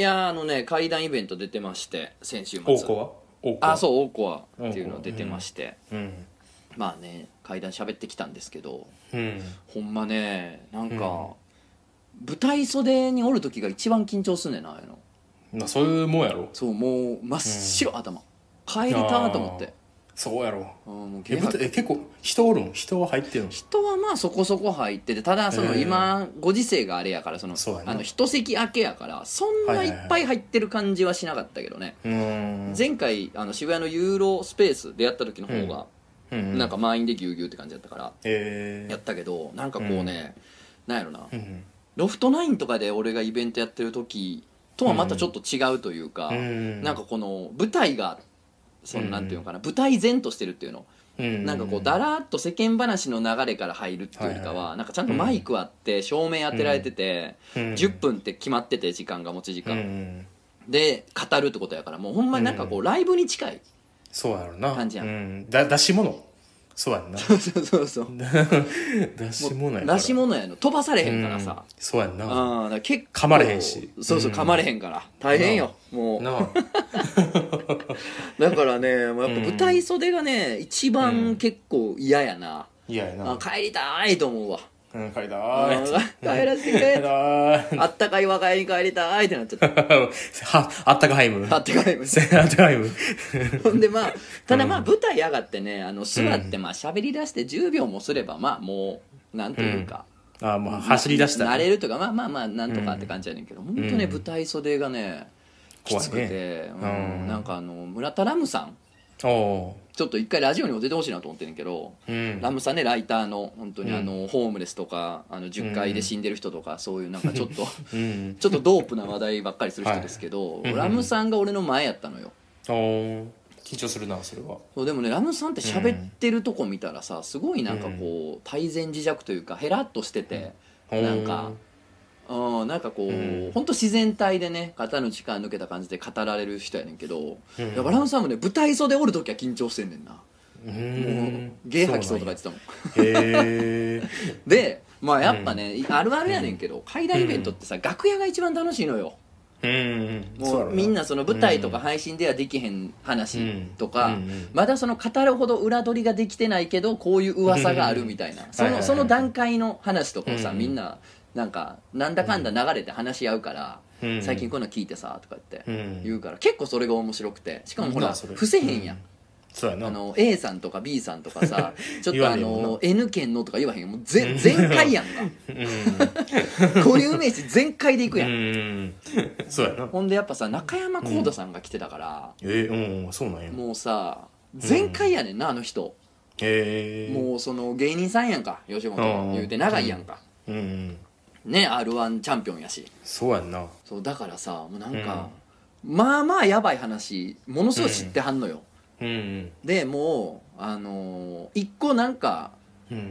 いやーあのね怪談イベント出てまして先週末。大子は？あそう大コアっていうの出てまして、うん。まあね怪談喋ってきたんですけどうん。ほんまねなんか、うん。舞台袖におる時が一番緊張すんねんなあの。まあそういうもんやろ。そうもう真っ白、頭。帰りたーと思ってそうやろ。あーもうえ芸舞台え結構人おるん？人は入ってるの？人はまあそこそこ入っててただその今ご時世があれやからそのそうやな。あの一席空けやからそんないっぱい入ってる感じはしなかったけどね。うーん。前回あの渋谷のユーロスペースでやった時の方がうん。なんか満員でぎゅうぎゅうって感じだったからえー。やったけどなんかこうねなんやろな。うんロフトナインとかで俺がイベントやってる時とはまたちょっと違うというか、うんなんかこの舞台がそのうんなんていうのかな舞台前としてるっていうの、うん。なんかこうだらっと世間話の流れから入るっていうよりかは、なんかちゃんとマイクあって照明当てられてて、うん。10分って決まってて時間が持ち時う間、んで語るってことやからもうほんまになんかこうライブに近い、そうやろな。感じやん。うん。だ出し物そうやんな。そうそうそう 出し物やから。出し物やの飛ばされへんからさ、うんそうやんな。あーだ結構噛まれへんし。そうそううん。噛まれへんから。大変よもう。だからねもうやっぱ舞台袖がね一番結構嫌やな、嫌やな。あ帰りたいと思うわうん帰りたあーいー帰らせてく帰りれたーい。あったかい和歌に帰りたいってなっちゃった。はあったかハイム。あったかいあったかハイム。ほんでまあただまあ舞台上がってねあの座ってまあ喋り出して10秒もすればまあもうなんというか、あまあ走り出した。慣れるとかまあまあまあなんとかって感じやねんけど、ほん、本当ねうん舞台袖がねきつくて、怖いねうん。うん。なんかあの村田ラムさんちょっと一回ラジオにも出てほしいなと思ってんねんけど、ーうん。ラムさんねライターの本当にうん。あの、ホームレスとかあの10階で死んでる人とか、そういうなんかちょっと うん。ちょっとドープな話題ばっかりする人ですけど、はいうん。ラムさんが俺の前やったのよ。緊張するなそれは。そうでもねラムさんって喋ってるとこ見たらさすごいなんかこう泰然自若というかヘラッとしてて、うん。なんかうんなんかこう、うん。ほんと自然体でね肩の力抜けた感じで語られる人やねんけど、うん。やっぱラムさんもね舞台袖おる時は緊張してんねんな、うもんうゲー吐きそうとか言ってたもん。へえ でまあやっぱね、あるあるやねんけど怪談イベントってさ、楽屋が一番楽しいのよ。うん。もうみんなその舞台とか配信ではできへん話とか、うん。うんまだその語るほど裏取りができてないけどこういう噂があるみたいな、そのその段階の話とかをさ、うん。みんななんかなんだかんだ流れて話し合うから、うん。最近こういうの聞いてさとか言ってうん。言うから結構それが面白くて。しかもほら伏せへんやん、そうやな。あの A さんとか B さんとかさ ちょっ言とあの N 県のとか言わへんよもう全全開やんか。うこういう名詞全開でいくやん、ん。そうやな。ほんでやっぱさ中山浩太さんが来てたから、えーうんそうなんや。もうさ全開やねんなあの人、へえもうその芸人さんやんか吉本の言うて長いやんか、うん。うんね r 1チャンピオンやし。そうやんな。そうだからさもうなんか、まあまあやばい話ものすごい知ってはんのよ、うん。でもうあのー一個なんかうん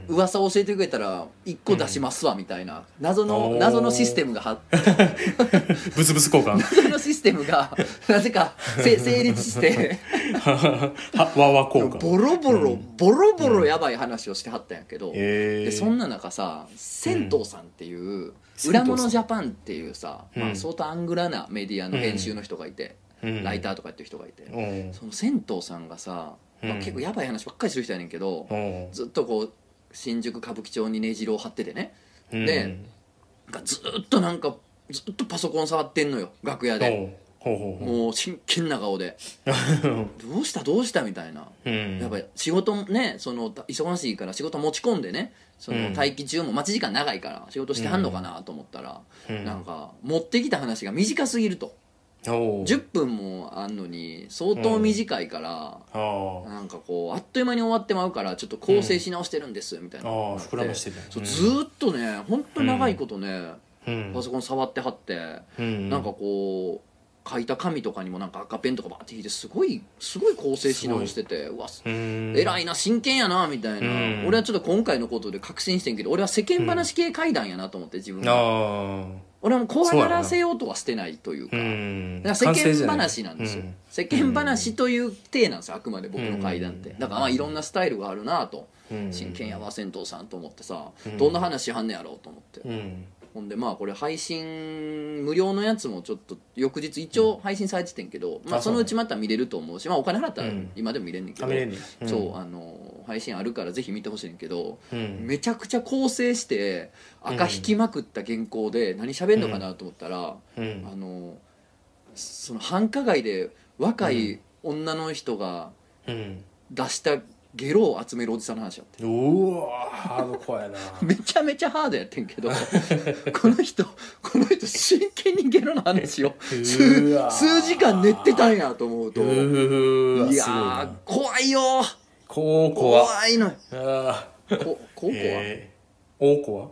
噂を教えてくれたら一個出しますわみたいな。謎の謎のシステムがは ブツブツ交換。謎のシステムが なぜかせ成立して。はわわ交換ボロボロ、ボロボロやばい話をしてはったんやけど、えでそんな中さ銭湯さんっていう「銭湯さん裏物ジャパン」っていうさ、まあ、うん相当アングラなメディアの編集の人がいて、うんライターとかやってる人がいて、うんその銭湯さんがさ、まあ、うん結構やばい話ばっかりする人やねんけど、うんずっとこう新宿歌舞伎町に根城を張っててね。うん。でずっとなんかずっとパソコン触ってんのよ。楽屋で。ほう。ほうほうほもう真剣な顔で。う どうした？どうした？みたいな。うん。やっぱり仕事もねその忙しいから仕事持ち込んでねそのうん。待機中も待ち時間長いから仕事してはんのかなと思ったら、うん。なんか持ってきた話が短すぎると10分もあんのに相当短いから、あなんかこうあっという間に終わってまうからちょっと構成し直してるんですみたいな、膨らましてるそううん。ずーっとねほんと長いことね、うん。パソコン触ってはって、うん。なんかこう書いた紙とかにもなんか赤ペンとかバーって引いてすごいすごい構成し直しててうわうん。偉いな真剣やなみたいな、うん。俺はちょっと今回のことで確信してんけど俺は世間話系怪談やなと思って自分あは、あ俺はもう怖がらせようとはしてないというか。うんだから世間話なんですよ、うん。世間話という体なんですよあくまで僕の怪談って、うんだからまあいろんなスタイルがあるなと、うん。真剣やわ銭湯さんと思ってさ、うん。どんな話しはんねやろうと思って、うん。ほんでまあこれ配信無料のやつもちょっと翌日一応配信されててんけど、まあ、あそのうちまた見れると思うし、まあ、お金払ったらうん今でも見れんねんけど、そうあの配信あるからぜひ見てほしいねんけど、うん。めちゃくちゃ構成して赤引きまくった原稿で何喋んのかなと思ったら、うん。あのその繁華街で若い女の人がうん。出したゲロを集めるおじさんの話やって。うわハードコアやな。めちゃめちゃハードやってんけど この人この人真剣にゲロの話をう数時間練ってたんやと思うといや怖いよこうこわ怖いのよ。あー。ここう怖い。えー、おうこわ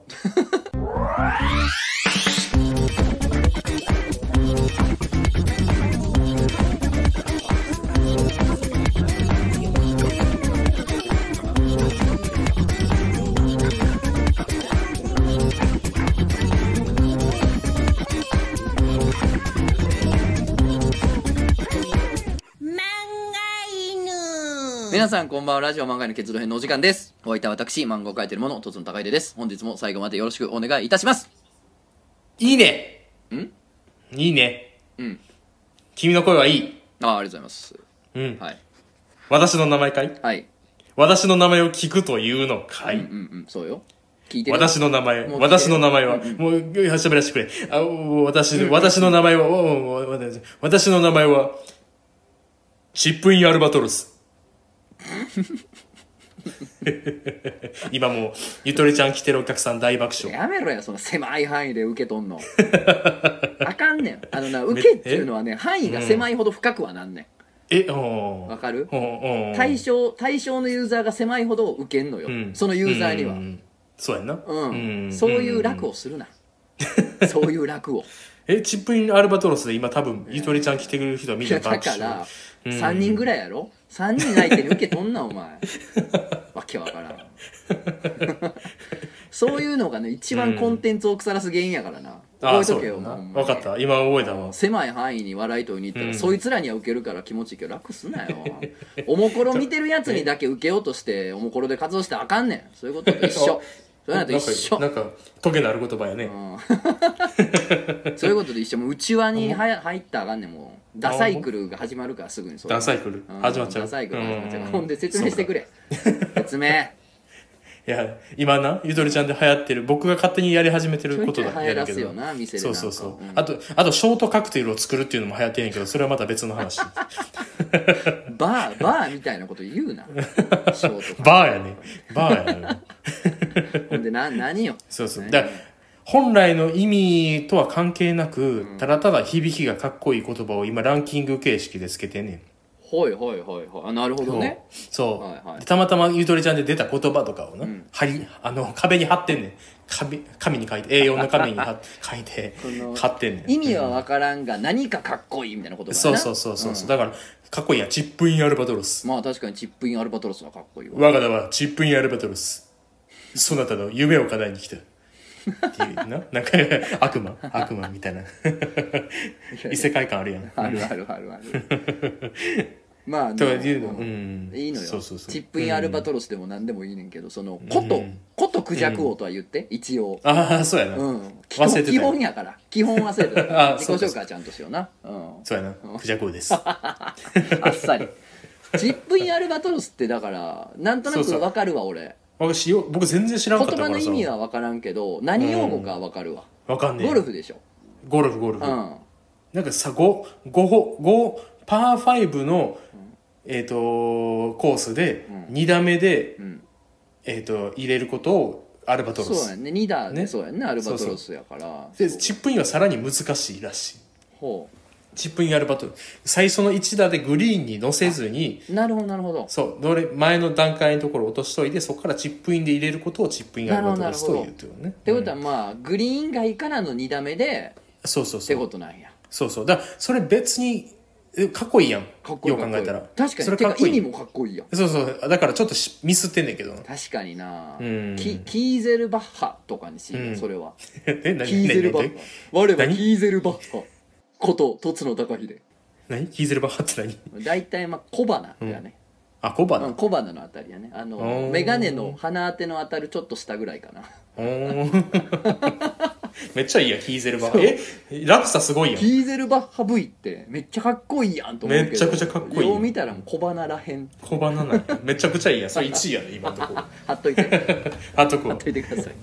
皆さんこんばんは。ラジオ漫画の結論編のお時間です。お相手は私漫画を描いてる者とつの高出です。本日も最後までよろしくお願いいたします。いいね。ん？いいね。うん。君の声はいい。ああありがとうございます。うん、はい。私の名前かい？はい。私の名前を聞くというのかい、うんうんうん。そうよ。聞いてる私の名前、私の名前は、うんうん。もう、喋らせてくれ。あ、お私、私の名前は、私の名前は、チップインアルバトロス。今もう、ゆとりちゃん来てるお客さん大爆笑。やめろやその狭い範囲で受け取んの。あかんねん。あのな受けっていうのはね範囲が狭いほど深くはなんねえ、んおわかる？対象対象のユーザーが狭いほど受けんのよ、うん。そのユーザーには。うんそうやんな。うん、そういう楽をするな、そういう楽を。え、チップインアルバトロスで今多分、ゆとりちゃん来てくる人はみんな爆笑。から、うん。3人ぐらいやろ？3人相手に受け取んなお前。わけわからん。そういうのがね一番コンテンツを腐らす原因やからな、覚あ、えとけよそうやな。ほんまに。わかった。今覚えたわ。狭い範囲に笑い取りに行ったら、うん。そいつらには受けるから気持ちいいけど楽すなよ。おもころ見てるやつにだけ受けようとしておもころで活動してあかんねん。そういうことと一緒。そういうのと一緒。なんか、なんかトゲのある言葉やね。うん。そういうことで一緒。もう内輪にはや入ったらあかんねんもうダサイクルが始まるからすぐにそれダサイクルうん始まっちゃう？ダサイクルが始まっちゃう。うん。ほんで説明してくれ。説明。いや、今な、ゆとりちゃんで流行ってる、僕が勝手にやり始めてることだ流行らすよな店でそうなんか。そうそう。う。ん。あと、あと、ショートカクテルを作るっていうのも流行ってんねんけど、それはまた別の話。バーバーみたいなこと言うな。ショートバーやね。バーやね。ほんでな何よ？そうそう。ねだから本来の意味とは関係なく、ただただ響きがかっこいい言葉を今ランキング形式でつけてんねん。ほいほいほいほい。あなるほどね。そう、はいはい。でたまたまゆとりちゃんで出た言葉とかをな、ん。貼りあの壁に貼ってんねん。紙紙に書いて A4 の紙に貼 書いて貼ってんねん。意味は分からんが何かかっこいいみたいなことそうそうそうそう、う。だからかっこいいやんチップインアルバトロス。まあ確かにチップインアルバトロスはかっこいいわ。我が名はチップインアルバトロス。そなたの夢を叶えに来たっていうな なんか悪魔？悪魔みたいな。異世界観あるやん。あるあるある。あるまあ とかいうの。ううん。んいいのよ。そうそうそう。チップインアルバトロスでも何でもいいねんけどそのことうん。ことクジャク王とは言って一応。ああそうやな、うん。忘れてたよ。本やから。基本忘れてた。あ自己紹介はちゃんとしような。うん。そうやな。クジャク王です。あっさり。チップインアルバトロスってだからなんとなく分かるわ俺私よ僕全然知らんかったからさ。言葉の意味は分からんけど何用語か分かるわ。わかんねえゴルフでしょ。ゴルフゴルフ、うん。なんかさ5五五パー5の、えっ、とコースで2打目で、ん。えっ、と入れることをアルバトロス。そうやんね。2打でね。そうやんね。アルバトロスやから。でチップインはさらに難しいらしい。ほチップインアルバトロス最初の1打でグリーンに乗せずにうなるほどなるほど。そうどれ前の段階のところを落としといてそこからチップインで入れることをチップインアルバトロスというっていうね。ってことはまあグリーン外からの2打目でってそうそう。そうことなんや。そうそう。だからそれ別にえかっこいいやん。かっこいいよう考えたら。確かそにてかれかっこいい。意味もかっこいいやん。そうそう。だからちょっとしミスってんねんけど。確かにな。うん。キキーゼルバッハとかにしよううん。それは。え何キーゼルバッ何ハ我は何キーゼルバッハこととつの高秀何？キーゼルバッハって何？大体まあ小花やね。あ小花うん小花のあたりやね。あの眼鏡の鼻当ての当たるちょっと下ぐらいかな。めっちゃいいやキーゼルバえ落差すごいやん。キーゼルバッハ V ってめっちゃかっこいいやんと思うけど。めっちゃくちゃかっこいいよう見たら小鼻らへん。小鼻なんや。めちゃくちゃいいやん。それ1位やね今のとこ 貼っといて。貼あとこっといてください。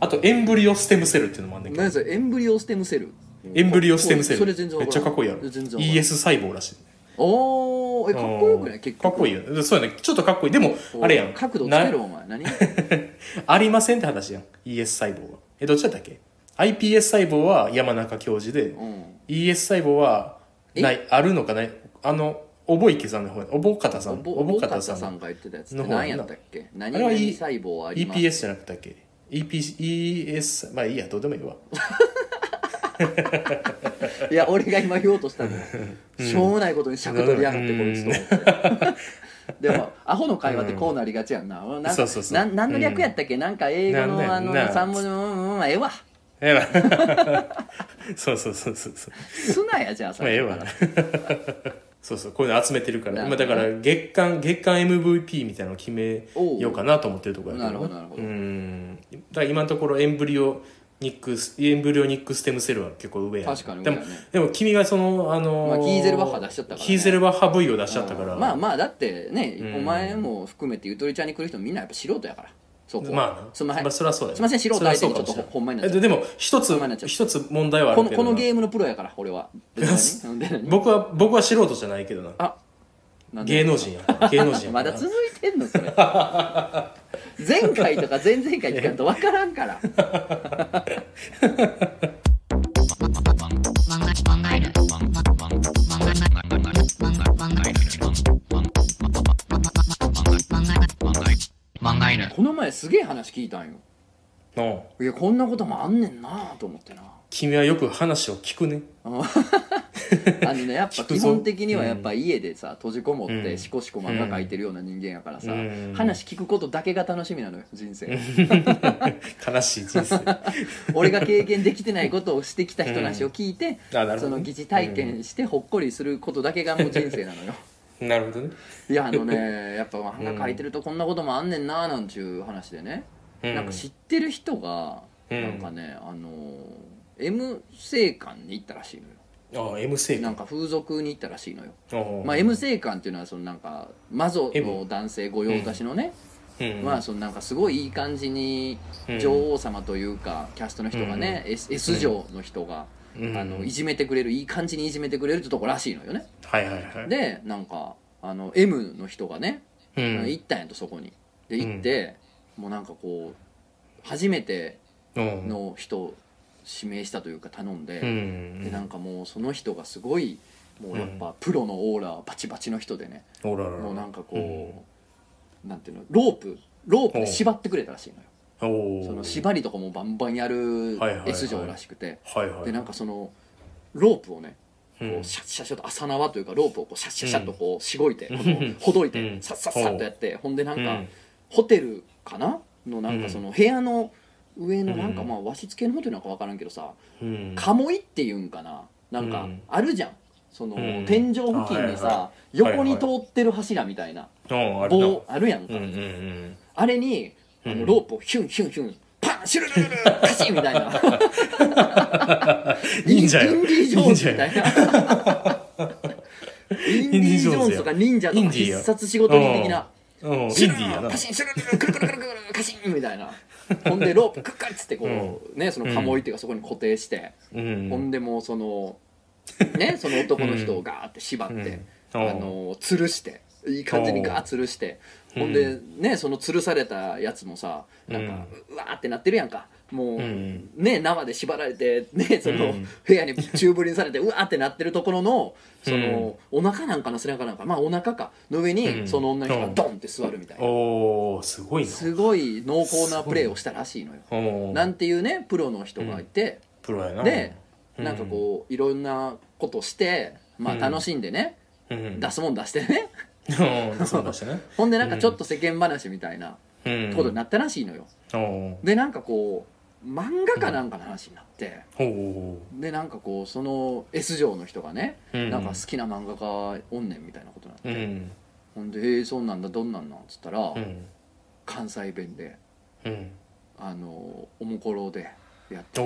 あとエンブリオステムセルっていうのもあんねんけど。何それ？エンブリオステムセル？エンブリオステムセル。めっちゃかっこいいやろ。ES 細胞らしいおーえかっこよくない？結局。かっこいいよ。そうやね。ちょっとかっこいい。でもあれやん。角度つけろなお前。何？ありませんって話やん。ES 細胞は。えどっちだったっけ？iPS 細胞は山中教授で、うん。ES 細胞はないあるのかない？あのおぼ池さんの方おぼかたさん。おぼかたささんんが言ってたやつっの方て何やったっけ？何？あれは々 E- 細胞あります？EPS じゃなくたっけ？EP ES まあいいや。どうでもいいわ いや俺が今言おうとしたのしょうもないことに尺取りやがってこいつと。思ってでもアホの会話ってこうなりがちやんな。なん。そうそうそう。なん何の略やったっけ？なんか英語なんだよ。のあのな三文字うんうんうんええわ。ええわ。そうそうそうそうそう。すなやじゃあまあええわ。そうそうこういうの集めてるから。なるほど今だから月間月間 MVP みたいなのを決めようかなと思ってるところやけど。なるほどなるほど。うん。だから今のところエンブリオニックスエンブリオニックステムセルは結構上やでも確かに上やね。でも君がそのあのまあキーゼルバッハ出しちゃったからね。キーゼルバッハ V を出しちゃったから。まあまあだってね、うん。お前も含めてゆとりちゃんに来る人みんなやっぱ素人やからそこは。まあな。すみません、まあそりゃそうだよ。すみません素人相手にちょっとほんまになっちゃうえででも一つほんまになっちゃう一つ問題はあこのるけどな。このゲームのプロやから俺は。僕は僕は素人じゃないけどな。あなんで？芸能人や 芸能人やまだ続いてんのそれ 前回とか前々回聞かんと分からんから。この前すげえ話聞いたんよいやこんなこともあんねんなと思ってな君はよく話を聞くね。あのねやっぱ基本的にはやっぱ家でさ閉じこもっうん。てしこしこ漫画描いてるような人間やからさうん。話聞くことだけが楽しみなのよ人生。悲しい人生。俺が経験できてないことをしてきた人の話を聞いてうん。その疑似体験してほっこりすることだけがもう人生なのよ。なるほどね。いやあのねやっぱ漫画描いてるとこんなこともあんねんななんちゅう話でねうんなんか知ってる人がうんなんかねあの M 生館に行ったらしいのよ。ああ M 生なんか風俗に行ったらしいのよ。あまあ、M 生館っていうのはそのなんか魔女の男性御用達のね、うん。まあそのなんかすごいいい感じにうん女王様というかキャストの人がね、S, S 嬢の人が、うん。あのいじめてくれるいい感じにいじめてくれるってとこらしいのよね。はいはいはいでなんかあの M の人がね、うん。行ったんやとそこに。で行って、もうなんかこう初めてうん。の人を指名したというか頼んで、うんでなんかもうその人がすごいもうやっぱプロのオーラバチバチの人でね、おらららもうなんかこう、なんていうのロープロープで縛ってくれたらしいのよ。その縛りとかもバンバンやる S 嬢らしくて、はいはい。でなんかそのロープをねこうん。うシャッシャッシャッと朝縄というかロープをこうシャッシャッシャッとこうしごいて、ほどいて、うん。さっさっさっとやってほんでなんか、うん。ホテルかなのなんかその部屋の上のなんかうん。まあ和室系のホテルなんか分からんけどさ、うん。鴨居っていうんかな。なんかうん。あるじゃん。その、うん。天井付近にさ、横に通ってる柱みたいな棒あるやんか、あれにあのうん。ロープをヒュンヒュンヒュンパンシュルルルルカシンみたいな。インディ・ジョーンズみたいな。インディ・ジョーンズとか忍者とかインディや必殺仕事人的な。シュルィーやな。カシンシュルルルくるくるくるくるくるカシンみたいな ほんでロープクッカッつってこう、ねその鴨居っていうかそこに固定して、うん。ほんでもうその ねその男の人をガーって縛って、うん。あの吊るしていい感じにガーッ吊るして、う。んほんでねその吊るされたやつもさなんか、うわーってなってるやんかもう、んね縄で縛られてねその、うん部屋に宙ぶりにされてうわーってなってるところのその、お腹なんかな背中なんかまあお腹か。の上に、うん。その女の人がドンって座るみたいな、おおすごいな。すごい濃厚なプレーをしたらしいのよ。おーなんていうねプロの人がいて、プロやな。でうん。なんかこういろんなことしてまあうん。楽しんでね、うん。出すもん出してね。うんそうだしね。ほんでなんかちょっと世間話みたいなうんことになったらしいのよ、おーでなんかこう漫画かなんかの話になって、でなんかこうその S 嬢の人がね、うん。なんか好きな漫画家おんねんみたいなことになって、ほんで「えー、そうなんだどんなんなん?」っつったら、うん。関西弁でうん。あのおもころでやって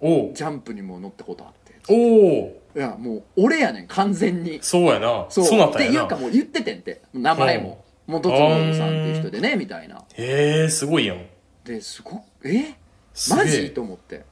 おジャンプにも乗ったことあって。おおいやもう俺やねん完全に。そうやな。そう。なったっていうかもう言っててんて。名前も。元次さんっていう人でねみたいな。へえすごいやん。ですごえ？マジと思って。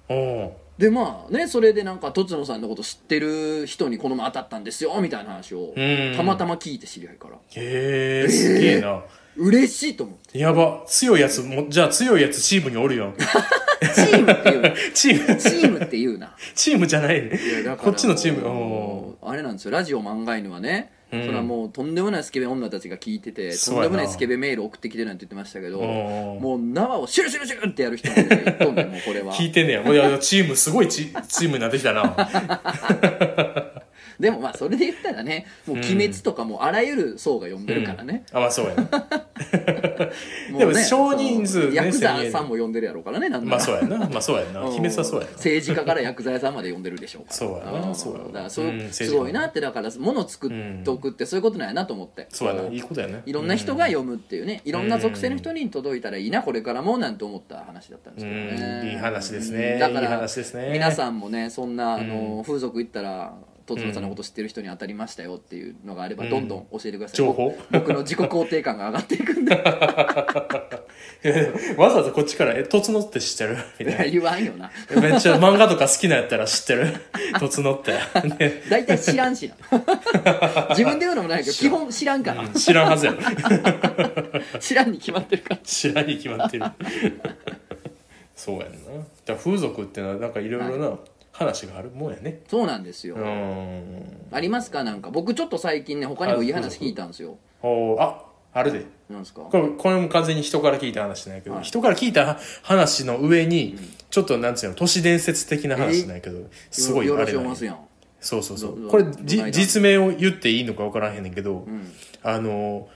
でまあねそれでなんかとつのさんのこと知ってる人にこの前当たったんですよみたいな話をうん。たまたま聞いて知り合いから。へえすげえな。嬉しいと思って。やば。強いやつもじゃあ強いやつチームにおるやん。チームっていうな チーム。チームっていうな。チームじゃない。ねこっちのチーム。あれなんですよ。ラジオ漫画犬はね、うんそれはもうとんでもないスケベ女たちが聞いててとんでもないスケベメール送ってきてるなんて言ってましたけどもう縄をシュルシュルシュルってやる人なんで言っとんねんもうこれは。聞いてんねや。もういやチームすごいチチームになってきたな でもまあそれで言ったらねもう「鬼滅」とかもあらゆる層が読んでるからね、あまあそうやな。もうねでも少人数ねヤクザ1000さんも読んでるやろうからねなんまあそうやな。まあそうやな。うん鬼滅はそうやな。政治家から薬剤さんまで読んでるでしょうから。そうやな。んそうやだからそう、すごいなってだから物作っておくってそういうことなんやなと思って。そうやな。いいことやねいろんな人が読むっていうねいろんな属性の人に届いたらいいなこれからもなんて思った話だったんですけどね。うん。いい話ですね。だから皆さんもねそんなあのうん。風俗行ったらとつのさんのこと知ってる人に当たりましたよっていうのがあればうん。どんどん教えてください、情報。僕の自己肯定感が上がっていくんで。わざわざこっちから「えとつのって知ってる?」みたい 言わんよな。なめっちゃ漫画とか好きなんやったら知ってる。とつのって、ね。大体知らんしな。自分で言うのもないけど基本知らんから、うん知らんはずやろ。知らんに決まってるから。知らんに決まってる。そうやんな。だから風俗ってのはなんかいろいろな話があるもんやね。そうなんですよ、うん。ありますか？なんか。僕ちょっと最近ね他にもいい話聞いたんですよ。おああるで。なんですか？これこれも完全に人から聞いた話なんやけど、はい。人から聞いた話の上に、ちょっとなんつうの都市伝説的な話なんやけどすごいよろあれなんやしおます。やんそうそうそう。これじどないだ実名を言っていいのか分からへんねんけど、うん。あの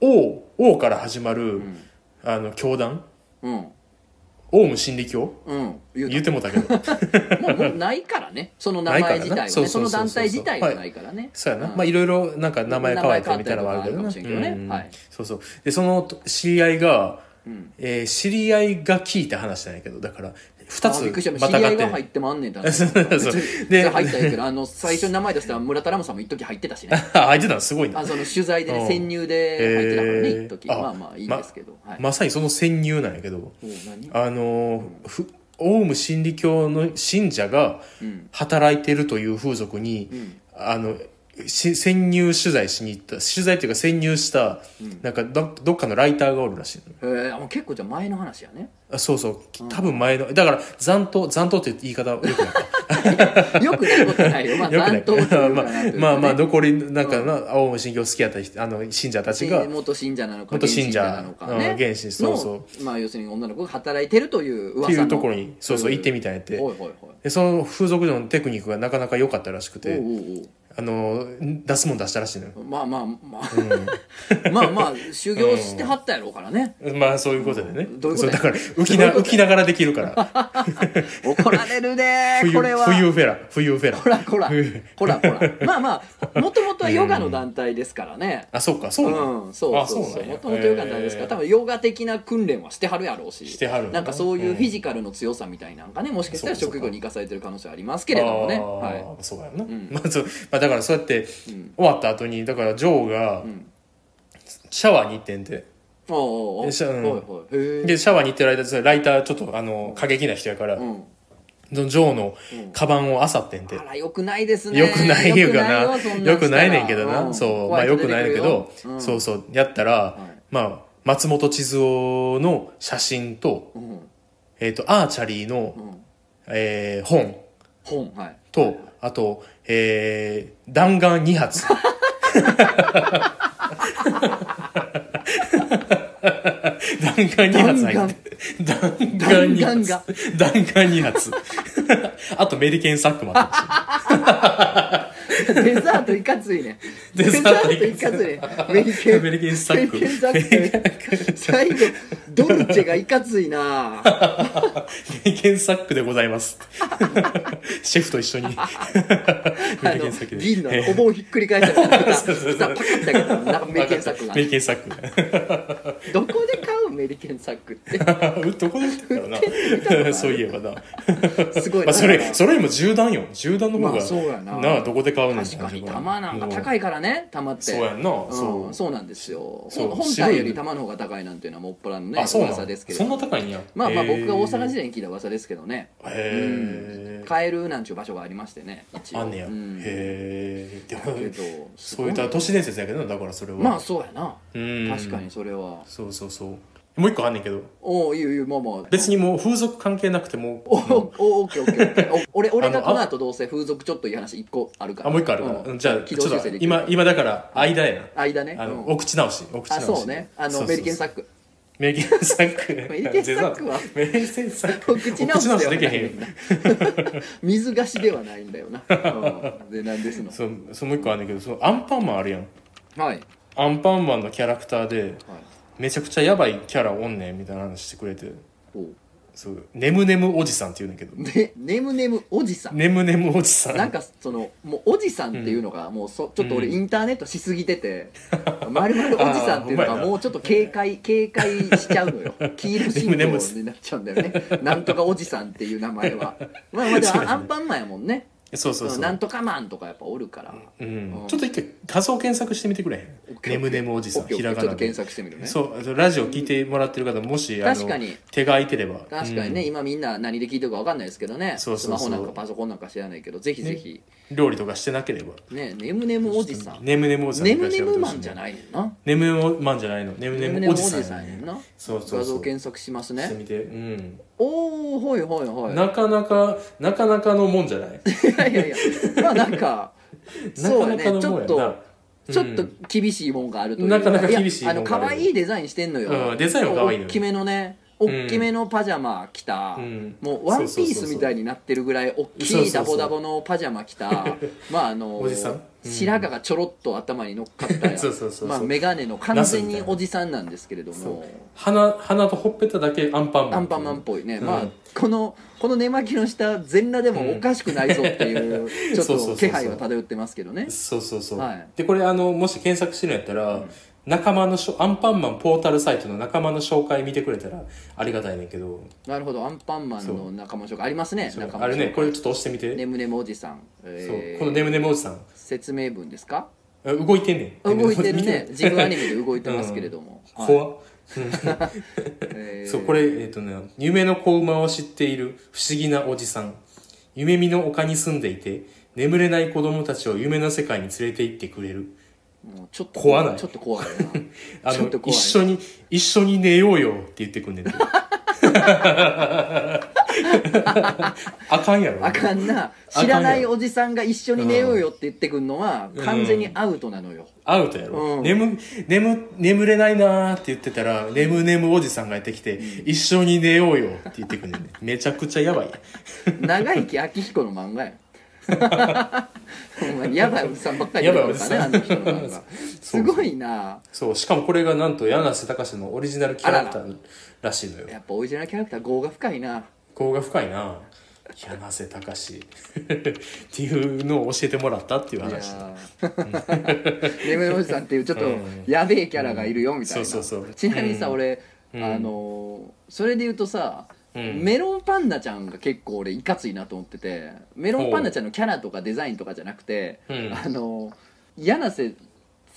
王王から始まる、ん。あの教団うんオウム真理教？うん。言うてもうたけど。た もうもうないからね。その名前自体はね。ないからなその団体自体がないからね。そうやな、ん。まあいろいろなんか名前変わってみたいなのはあるけどね。うん。はい。そうそう。でその知り合いが、うん。えー知り合いが聞いた話なんやけど。だから2つあびっくりした。ま知り合いてんが入ってもあんねんだ。そうでで入ったんやけど あの最初に名前出したら村田ラムさんも一時入ってたしね。あ入ってたのすごいな。あその取材でねうん。潜入で入ってたからねへー一時。あまあまあいいんですけど。はい。まさにその潜入なんやけど。おう何？あのーふオウム真理教の信者がうん。働いてるという風俗に、うん。あのし潜入取材しに行った取材っていうか潜入した、なんかどどっかのライターがおるらしいの。へえもう結構じゃあ前の話やね。あそうそう。多分前のだから残党残党って言い方 よくなよくないことないよ。まあ残党というか まあまあまあ残りなんかなオウム真理教好きやった人あの信者たちが。元信者なのか元信者現なのかね。うん現信そうそう。のまあ要するに女の子が働いてるというってい噂のうところにそうそう行ってみたんやって。おいおいおい。でその風俗のテクニックがなかなか良かったらしくて。おうおうあの出すもん出したらしいのよ。まあまあまあ、まあまあ修行してはったやろうからね、まあそういうことでね、どういうことや？そうだから浮きな浮きながらできるから。怒られるね 冬これは。冬フェラ冬フェラこらこら。冬。こらこら。まあまあもともとはヨガの団体ですからね。あそうかそうなの、うん、そうあそう。そうもともとヨガの団体ですから多分ヨガ的な訓練はしてはるやろうし。してはるな？んかそういうフィジカルの強さみたいなんかねもしかしたら職業に生かされてる可能性はありますけれどもね。はそうやな、ん。まあそうまあ、だからそうやってい、うん。終わった後にだからジョーがん。シャワーに行ってんて。おうん。でシャワーに行ってる間それライターちょっとあの過激な人やから、うん。ジョーのうん。カバンを漁ってんて、あらよくないですね。よくないいうかな。よくないねんけどな、したらそうまあよ。くないねんけど、うん。そうそうやったら、まあ松本千鶴夫の写真と,、うん。えー、とアーチャリーの、うん。えー本。本はい。とあと、えー弾丸2発。弾丸2発入って弾丸2弾発弾丸2発。あとメリケンサックもあったしデザートいかついね。デザートいかつい。メリケンメリケンサック。メリケンサック。最後ドルチェがいかついな。メリケンサックでございます。シェフと一緒に。メあリケのンサックで銀のお盆ひっくり返したみたいなそうそうそう蓋パカッて開けたらなんかメリケンサックが。メリケンサック。どこで買うメリケンサックって？どこで売ってな。そういえばな。すごいまあそれそれよりも銃弾よ。銃弾の方が、まあそうやな。どこで買うねん確かに玉なんか高いいからね玉って。そうやんな。うんそう。そうなんですよ。そう。本体より玉の方が高いなんていうのはもっぱらのねあそうな噂ですけれどな高いんや。まあまあ僕が大阪時代に聞いた噂ですけどね。へえ買えるなんちゅう場所がありましてね一応。あんねや、うん。へえでもけどそういった都市伝説やけどなだからそれは。まあそうやな。うん。確かにそれは。そうそうそうもう一個あんねんけど。おおいいよいいよまあまあ。別にもう風俗関係なくても。おおおオッケーオッケーオッケー。お俺俺がこの後どうせ風俗ちょっといい話一個あるから。あもう一個あるから、うん。じゃあ軌ちょっと今今だから間やな。間ね。あの、うん。お口直しお口直あしそうね。あのメリケンサック。メリケンサック。メリケンサックは？メリケンサック。お口直しできへん 水菓子ではないんだよな、うん、ですの。そうもう一個あんねんけどそのアンパンマンあるやん。はい。アンパンマンのキャラクターではいめちゃくちゃヤバいキャラおんねんみたいな話してくれて。そう。ネムネムおじさんって言うんだけど。で ネムネムおじさん。ネムネムおじさん。なんかそのもうおじさんっていうのがもうそちょっと俺うん。インターネットしすぎててまるまるおじさんっていうのがもうちょっと 警戒警戒しちゃうのよ。黄色信号になっちゃうんだよね。なんとかおじさんっていう名前は。まあまあでもアンパンマンやもんねそうそうそう。なんとかマンとかやっぱおるから。うん。うん。ちょっと一回画像検索してみてくれへん？ネムネムおじさんひらがなで。ちょっと検索してみるね。そうラジオ聞いてもらってる方もしあの確かに。手が空いてれば。確かにね、うん。今みんな何で聞いてるか分かんないですけどね。そうそうそう。スマホなんかパソコンなんか知らないけどぜひぜひ。料理とかしてなければ。ねネムネムおじさん。ネムネムおじさんネムネムマンじゃないねんなネムネムマンじゃないのネムネムおじさんやねんな。そうそうそう。画像検索しますね。してみてうん。おおはいはいはい。なかなかなかなかのもんじゃないい？やいやいや。まあなんかそうやねちょっとちょっと厳しいもんがあるというなかなか厳しいもんがある。やあの可愛いデザインしてんのよ、うんデザインは可愛いのよ。大きめのね大きめのパジャマ着た、うん。もうワンピースみたいになってるぐらい大きいダボダボのパジャマ着た。まああのおじさん白髪がちょろっと頭に乗っかったや そうそうそうそう。まあ、眼鏡の完全におじさんなんですけれども。鼻鼻とほっぺただけアンパンマンアンパンマンっぽいね、うん。まあこのこの寝巻きの下全裸でもおかしくないぞっていう、ちょっと気配は漂ってますけどね。そうそうそう、はい。でこれあのもし検索してるんやったら、仲間のしょアンパンマンポータルサイトの仲間の紹介見てくれたらありがたいねんけど。なるほど。アンパンマンの仲間紹介ありますね。仲間あれねこれちょっとと押してみて、ネムネムおじさん、そう。えーこのネムネムおじさん説明文ですか？あ動いてんねん。動いてるね。見 自分アニメで動いてますけれども、はい。怖っ。えー。そうこれえっ、とね夢の子馬を知っている不思議なおじさん。夢見の丘に住んでいて眠れない子供たちを夢の世界に連れて行ってくれる。もうちょっと怖ない？ちょっと怖いな。あの一緒に一緒に寝ようよって言ってくんねんて あかんやろ。あかんな。知らないおじさんが一緒に寝ようよって言ってくんのは完全にアウトなのよ、アウトやろ、うん。眠眠眠れないなーって言ってたら眠眠おじさんがやってきて、一緒に寝ようよって言ってくんねんね。めちゃくちゃやばい長生き明彦の漫画や。ほんまにやばいおじさんばっかり出てくるからねあの人の漫画。すごいな。そう。しかもこれがなんと柳瀬隆のオリジナルキャラクターらしいのよ。やっぱオリジナルキャラクター業が深いな。業が深いな。柳瀬隆っていうのを教えてもらったっていう話。ー。レおじさんっていうちょっとうん。やべえキャラがいるよみたいな、そうそうそう。ちなみにさ、うん。俺、うん。あのーそれで言うとさ、うん。メロンパンナちゃんが結構俺いかついなと思っててメロンパンナちゃんのキャラとかデザインとかじゃなくて、うん。あのー柳瀬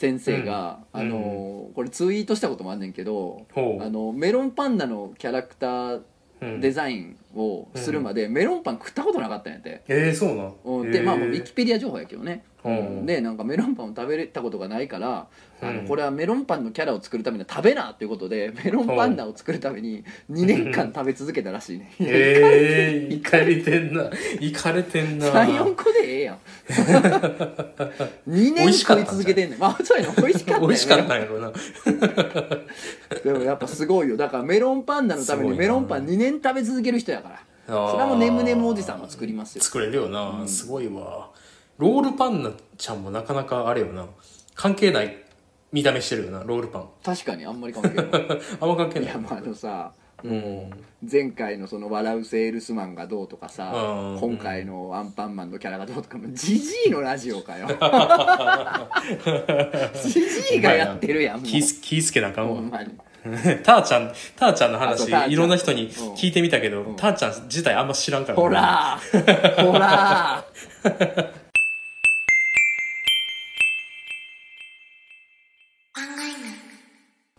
先生が、うん。あのーこれツイートしたこともあんねんけど、あのメロンパンナのキャラクターうん。デザインをするまで、メロンパン食ったことなかったんやって。えー、そうなん？うん。でえー。まあウィキペディア情報やけどね、うんでなんかメロンパンを食べれたことがないから、あのうんこれはメロンパンのキャラを作るために食べなっていうことでメロンパンダを作るために2年間食べ続けたらしいね。えー、いかれてんな。いかれてんな。34個でええやん。2美年食い続けてんねんまあそうやの美味しかった美味しかったんやろな。でもやっぱすごいよ。だからメロンパンダのためにメロンパン2年食べ続ける人やからそれはもうネムネムおじさんも作りますよ作れるよな。すごいわ。ロールパンナちゃんもなかなかあれよな。関係ない見た目してるよな、ロールパン。確かにあんまり関係ない あんま関係ない。いやまああのさうん。前回のその「笑うセールスマン」がどうとかさうん今回のアンパンマンのキャラがどうとかもジジイのラジオかよ ジジイがやってるやんもう気ぃす気ぃつけなあかんわ。ほんまに ターちゃんターちゃんの話いろんな人にうん。聞いてみたけど、ターちゃん自体あんま知らんから。ほらー。ほらー。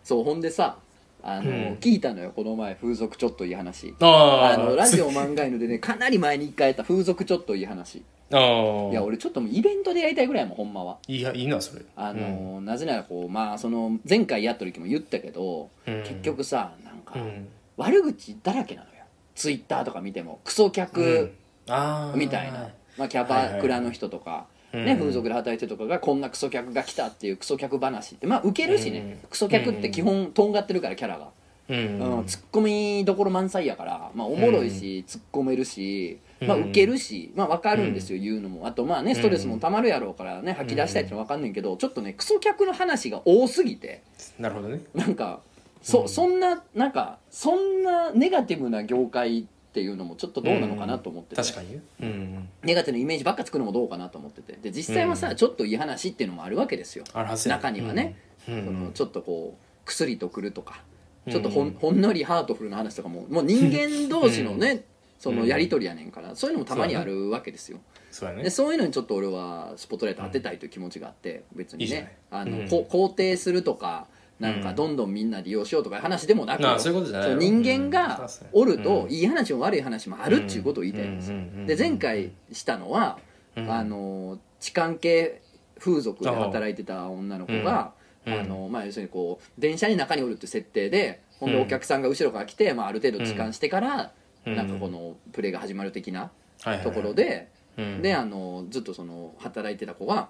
そうほんでさあの、うん。聞いたのよこの前風俗ちょっといい話。あのラジオ漫画犬でね かなり前に一回やった風俗ちょっといい話。いや俺ちょっともうイベントでやりたいぐらいもんほんまは。いいやいいなそれ。あの、なぜならこうまあその前回やった時も言ったけど、うん。結局さなんか、うん。悪口だらけなのよ。ツイッターとか見てもクソ客みたいな、まあ、キャバクラの人とか、ねうん。風俗で働いてるとかがこんなクソ客が来たっていうクソ客話って。まあウケるしね、うん。クソ客って基本とんがってるからキャラが、うん。うん。ツッコミどころ満載やから、まあ、おもろいし、突っ込めるし、まあ、うんウケるし、まあ、分かるんですよ、言うのも。あとまあねストレスもたまるやろうからね吐き出したいってのは分かんねんけどちょっとねクソ客の話が多すぎてなるほどね。なんかそ,、うん。そんななんかそんなネガティブな業界っていうのもちょっとどうなのかなと思ってて、確かに。ねうん。ネガティブなイメージばっか作るのもどうかなと思ってて。で実際はさ、うんちょっといい話っていうのもあるわけですよ、中にはね、うんそのちょっとこう薬とくるとかうん。ちょっとほん,、ほんのりハートフルな話とかももう人間同士のね、そのやり取りやねんからそういうのもたまにあるわけですよ。そうでそういうのにちょっと俺はスポットライト当てたいという気持ちがあって別にね。あの、肯定するとかなんかうん。どんどんみんな利用しようとかいう話でもなく、ああそういうことじゃないそう人間がうん。おるとうんいい話も悪い話もあるっていうことを言いたいん。ですよで前回したのはうん。あの痴漢系風俗で働いてた女の子がうん。あのまあ要するにこう電車に中におるって設定でほんでうん。お客さんが後ろから来てまあある程度痴漢してからうん。なんかこのプレーが始まる的なところでうん。であのずっとその働いてた子が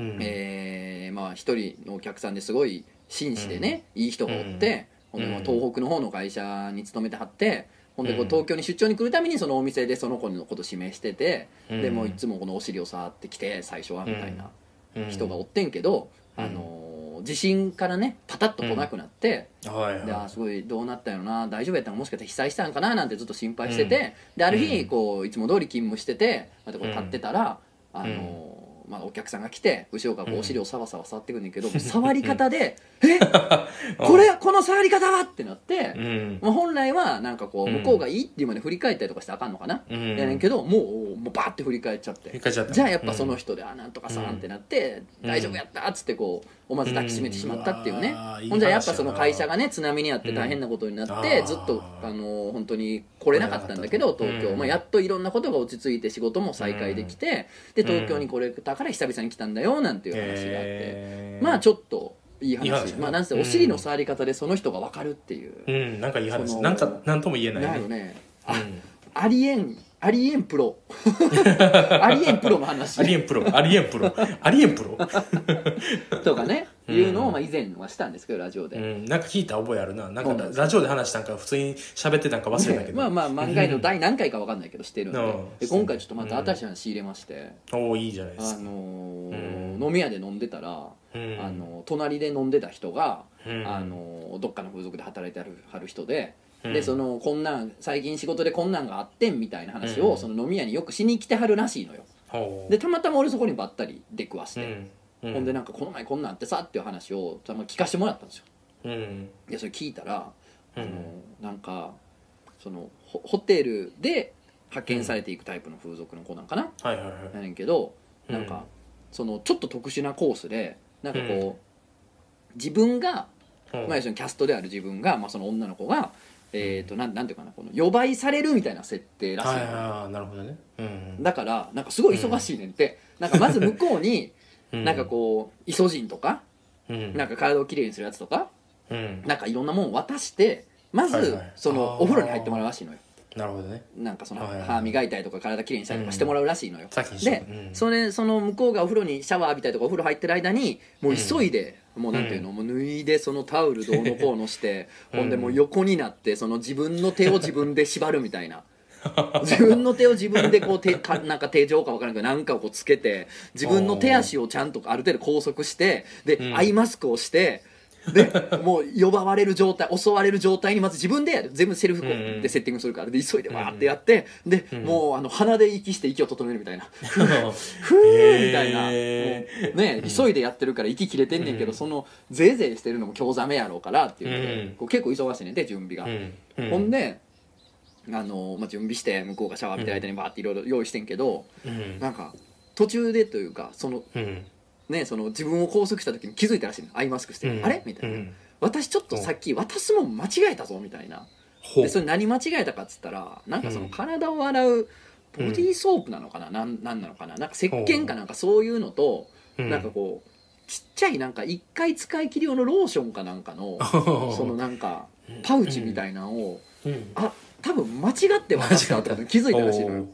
うん。えーまあ一人のお客さんですごい紳士でね、いい人がおって、ほんでまあうん東北の方の会社に勤めてはってほんでこううん。東京に出張に来るためにそのお店でその子のこと指名してて、うん。でもういつもこのお尻を触ってきて最初はみたいなうん。人がおってんけど、うん。あのー地震からねパタッと来なくなって。はいはであーすごいどうなったんやろな大丈夫やったんかもしかして被災したんかななんてずっと心配してて、である日こういつも通り勤務しててまたこう立ってたら、あのーまあ、お客さんが来て後ろからこうお尻をサワサワ触ってくんねんけど、触り方で「え？これこの触り方は!」ってなって、まあ、本来はなんかこううん。向こうがいいっていうまで振り返ったりとかしてあかんのかな、うん。やねんけどもうもうバーって振り返っちゃって。じゃあやっぱその人で「あなんとかさん」うんってなって「うん。大丈夫やった」っつってこう思わず抱きしめてしまったっていうね、ほんじゃやっぱその会社がね津波にあって大変なことになって、うん。ずっとあの本当に来れなかったんだけど東京、うん。まあ、やっといろんなことが落ち着いて仕事も再開できて、で東京に来れたから久々に来たんだよなんていう話があって、まあちょっといい話。まあなんせお尻の触り方でその人が分かるっていう、うんなんかいい話。なんかなんとも言えないね。ね。あ、うん。ありえんありえんプロ。ありえんプロの話。アリエンプロ。アリエンプロ。アリエンプロ。とかね、うん。いうのをまあ以前はしたんですけどラジオで、うん。なんか聞いた覚えあるな。なんかラジオで話したんか普通に喋ってたんか忘れたけど。まあまあ漫画の第何回か分かんないけどしてるんで,、うん。で今回ちょっとまた新しい話入れまして、おおいいじゃないですあかのーうん。飲み屋で飲んでたら、うん。あの隣で飲んでた人が、うん。あのどっかの風俗で働いてはる人で、うんでそのこんなん最近仕事でこんなんがあってんみたいな話を、うん。その飲み屋によくしに来てはるらしいのよ。でたまたま俺そこにばったり出くわして、うん。ほんでなんかこの前こんなんあってさっていう話をたま聞かせてもらったんですよ。うん。でそれ聞いたら、うん。あのなんかそのホホテルで派遣されていくタイプの風俗の子なんかな、はいはいはい。やねんけどうんなんか、そのちょっと特殊なコースでなんかこう、うん。自分が、まあ、要するにキャストである自分が、まあ、その女の子が、えー、となんなんていうかなこの予売されるみたいな設定らしいはいなるほどね。うんだからなんかすごい忙しいねんって、なんかまず向こうに うん。なんかこうイソジンとかうん。なんか体をきれいにするやつとかうん。なんかいろんなもんを渡してまず、はいはい。そのお風呂に入ってもらうらしいのよ。なるほどね。なんかそのはいはい歯磨いたりとか体きれいにしたりとかしてもらうらしいのよ、でううん。それその向こうがお風呂にシャワー浴びたりとかお風呂入ってる間にもう急いで、もうなんていうの、もう脱いでそのタオルどうのこうのして、ほんでもう横になってその自分の手を 自分で縛るみたいな。自分の手を自分でこう手かなんか手錠か分からんけどなんかをこうつけて自分の手足をちゃんとある程度拘束してで、うん。アイマスクをしてでもう呼ばれる状態襲われる状態にまず自分でやる全部セルフうんうん。でセッティングするからで急いでわーってやってでうんもうあの鼻で息して息を整えるみたいな。ふへーみたいな。ね急いでやってるから息切れてんねんけどうん。そのぜいぜいしてるのも興ざめやろうからっていううん。こう結構忙しいねんで準備が。うん。うん。ほんであのまあ準備して向こうがシャワー浴びてる間にバーっていろいろ用意してんけどうん。なんか途中でというかそのうんねその自分を拘束した時に気づいたらしいの。アイマスクして、うん。あれ？みたいな、うん。私ちょっとさっき渡すもん間違えたぞみたいな。ほう。でそれ何間違えたかっつったらなんかそのうん。体を洗うボディーソープなのかな、なん、なんなのかな？なんか石鹸かなんかそういうのと、うん。なんかこうちっちゃいなんか一回使い切り用のローションかなんかの そのなんかパウチみたいなのを、うん。あ多分間違って渡したってこと。に気づいたらしいのよ。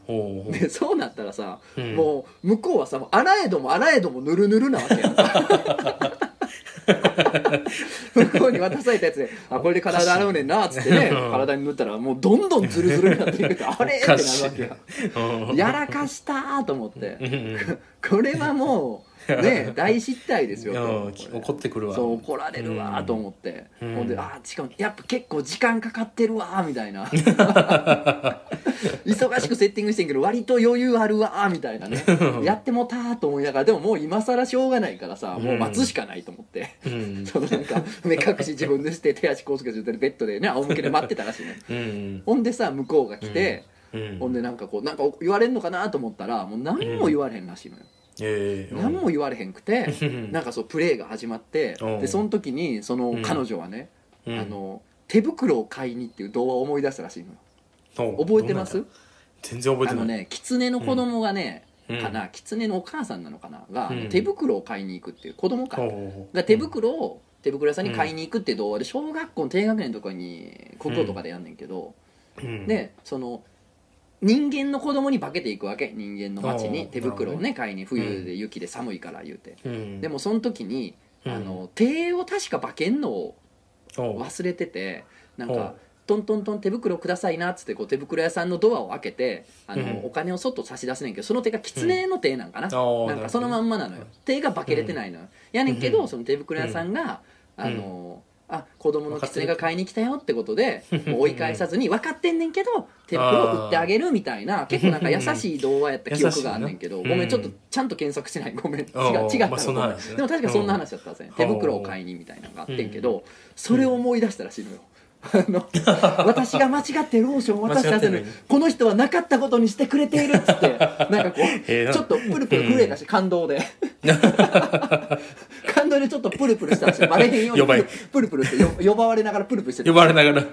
でそうなったらさ、うん。もう向こうはさもう洗えども洗えどもぬるぬるなわけやん。か向こうに渡されたやつで「あこれで体洗うねんな」っつってねうん。体に塗ったらもうどんどんズルズルになっていくって あれってなるわけや。うん。やらかしたーと思って。これはもう ね大失態ですよ怒ってくるわ。そう怒られるわーと思って、うん。ほんであーしかもやっぱ結構時間かかってるわーみたいな。忙しくセッティングしてんけど割と余裕あるわーみたいなね。やってもたーと思いながらでももう今更しょうがないからさもう待つしかないと思って、うん。そのなんか目隠し自分でして手足こうつけてベッドでね仰向けで待ってたらしいね。うん。ほんでさ向こうが来て、うん。ほんでなんかこうなんか言われんのかなと思ったらもう何も言われへんらしいのよ、ええ何も言われへんくてうん。なんかそうプレーが始まってうん。でその時にそのうん。彼女はね、うん。あの手袋を買いにっていう動画を思い出したらしいの覚えてます？全然覚えあてない。のね狐の子供がね、うん。かな狐のお母さんなのかなが、手袋を買いに行くっていう子供か、が手袋を手袋屋さんに買いに行くっていう動画で小学校の低学年とかに国語とかでやんねんけど、うん。でその人間の子供に化けていくわけ。人間の街おーに手袋をね買いに冬で雪で寒いから言うて、うん。でもその時に、うん。あの手を確か化けんのを忘れててなんかトントントン手袋くださいなっつってこう手袋屋さんのドアを開けてあの、うん。お金をそっと差し出すねんけどその手が狐の手なんかな、なんかそのまんまなのよ。手が化けれてないのよ、やねんけど、その手袋屋さんが、あのあ子供の狐が買いに来たよってことでもう追い返さずに分かってんねんけど手袋を売ってあげるみたいな結構なんか優しい童話やった記憶があんねんけど ごめんちょっとうん。ちゃんと検索してない。ごめん。違う違ったんでも確かそんな話だったんですねうん手袋を買いにみたいなのがあってんけどそれを思い出したらしいのよ。あの私が間違ってローションを渡した後にこの人はなかったことにしてくれているっつってなんかこうちょっとプルプル震えたし感動で感動でちょっとプルプルしたらし い。バレへんように。呼ばれプルプルってよ呼ばれながらプルプルしてた呼ばれながら。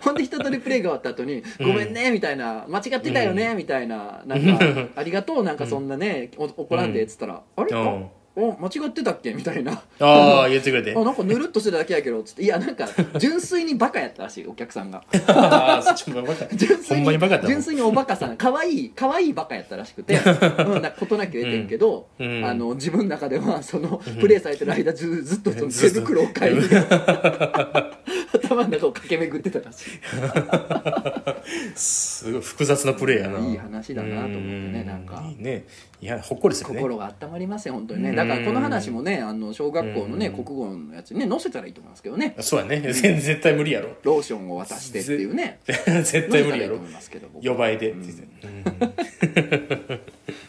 ほんで一通りプレイが終わった後に「ごめんね」みたいな「間違ってたよね」みたいな「なんかありがとうなんかそんなねお怒らんで」っつったら「あれ？あうんお間違ってたっけ?」みたいな。ああ言ってくれて。あなんかぬるっとしてただけやけどつって。いやなんか純粋にバカやったらしいお客さんが。ああそっちもバカ。純粋にバカ純粋におバカさん。可愛い可愛いバカやったらしくて、うん、なんか事なきを得てんけど、あの自分の中では そのプレイされてる間ずずっとその手袋を買いに。頭の中を駆け巡ってたらしい。すごい複雑なプレイやな。いい話だなと思ってねうなんか。いいねいやほっこりするね。心が温まりますよ本当にね。うん。だからこの話もねあの小学校のねうん。国語のやつにね載せたらいいと思いますけどね。そうやね。全絶対無理やろ。ローションを渡してっていうね。絶対無理やろ。呼ばいでって。言って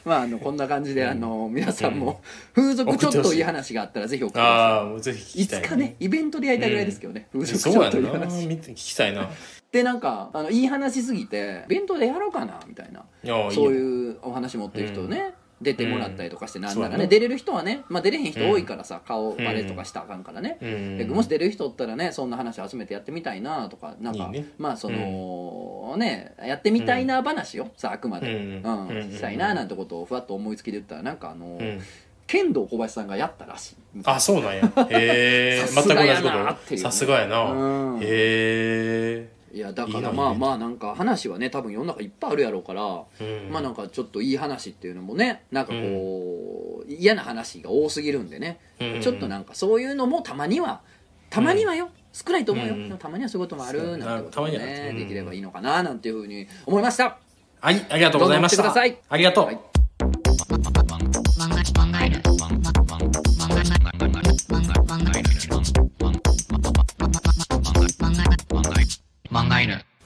まああのこんな感じであの皆さんも風俗ちょっといい話があったらぜひ送ってください。ぜひ聞いつかねイベントでやりたいぐらいですけどね、風俗ちょっといいな。話聞きたいな。でなんかあのいい話すぎてイベントでやろうかなみたいな。そういうお話持ってる人をね、出てもらったりとかして、なんならね出れる人はね、まあ、出れへん人多いからさ、顔バレとかしたらあかんからね、うん。でもし出れる人おったらねそんな話集めてやってみたいなとかなんかまあその、ねやってみたいな話よさああくまで、ううんんうんしたいななんてことをふわっと思いつきで言ったらなんかあの、うん。剣道小林さんがやったらしいあそうなんや。へえさすがや全く同じことさすがやな。うん。へいやだからまあまあなんか話はね多分世の中いっぱいあるやろうから、えまあなんかちょっといい話っていうのもねなんかこう、嫌な話が多すぎるんでね、うん。ちょっとなんかそういうのもたまにはたまにはよ、少ないと思うよ、うん。たまにはそういうこともあるな。んてことね、うん。できればいいのかななんていうふうに思いました。はい。ありがとうございました。どうぞ送ってください。ありがとう、はい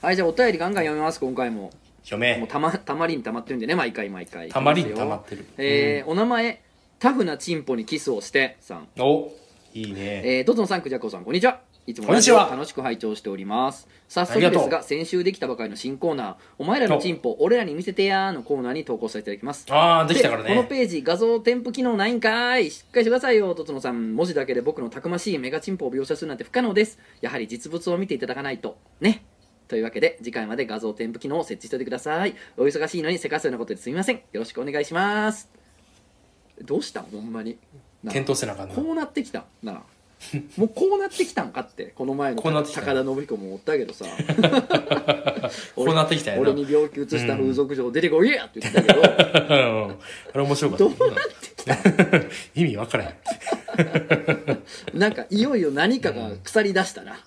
はいじゃあお便りガンガン読みます今回も。読もうめたまたまりにたまってるんでね毎回毎回。たまりにたまってる。えーお名前タフなチンポにキスをしてさん。おいいね。えー、ドトンさん、クジャコさん、こんにちは。いつもラジオ楽しく拝聴しております。早速ですが、先週できたばかりの新コーナー、お前らのチンポ、俺らに見せてやーのコーナーに投稿させていただきます。ああできたからこのねページ、画像添付機能ないんかーい。しっかりしてくださいよ、とつのさん。文字だけで僕のたくましいメガチンポを描写するなんて不可能です。やはり実物を見ていただかないと。ね。というわけで、次回まで画像添付機能を設置しておいてください。お忙しいのにせかすようなことですみません。よろしくお願いします。どうしたほんまに。検討せなあかんなこうなってきたなあ もうこうなってきたんかってこの前のこうなってきた高田信彦もおったけどさ。こうなってきたよな。俺に病気移した風俗嬢出てこいやって言ってたけど、うん。あれ面白かった。どうなってき意味分からへん。たなんかいよいよ何かが腐り出したな、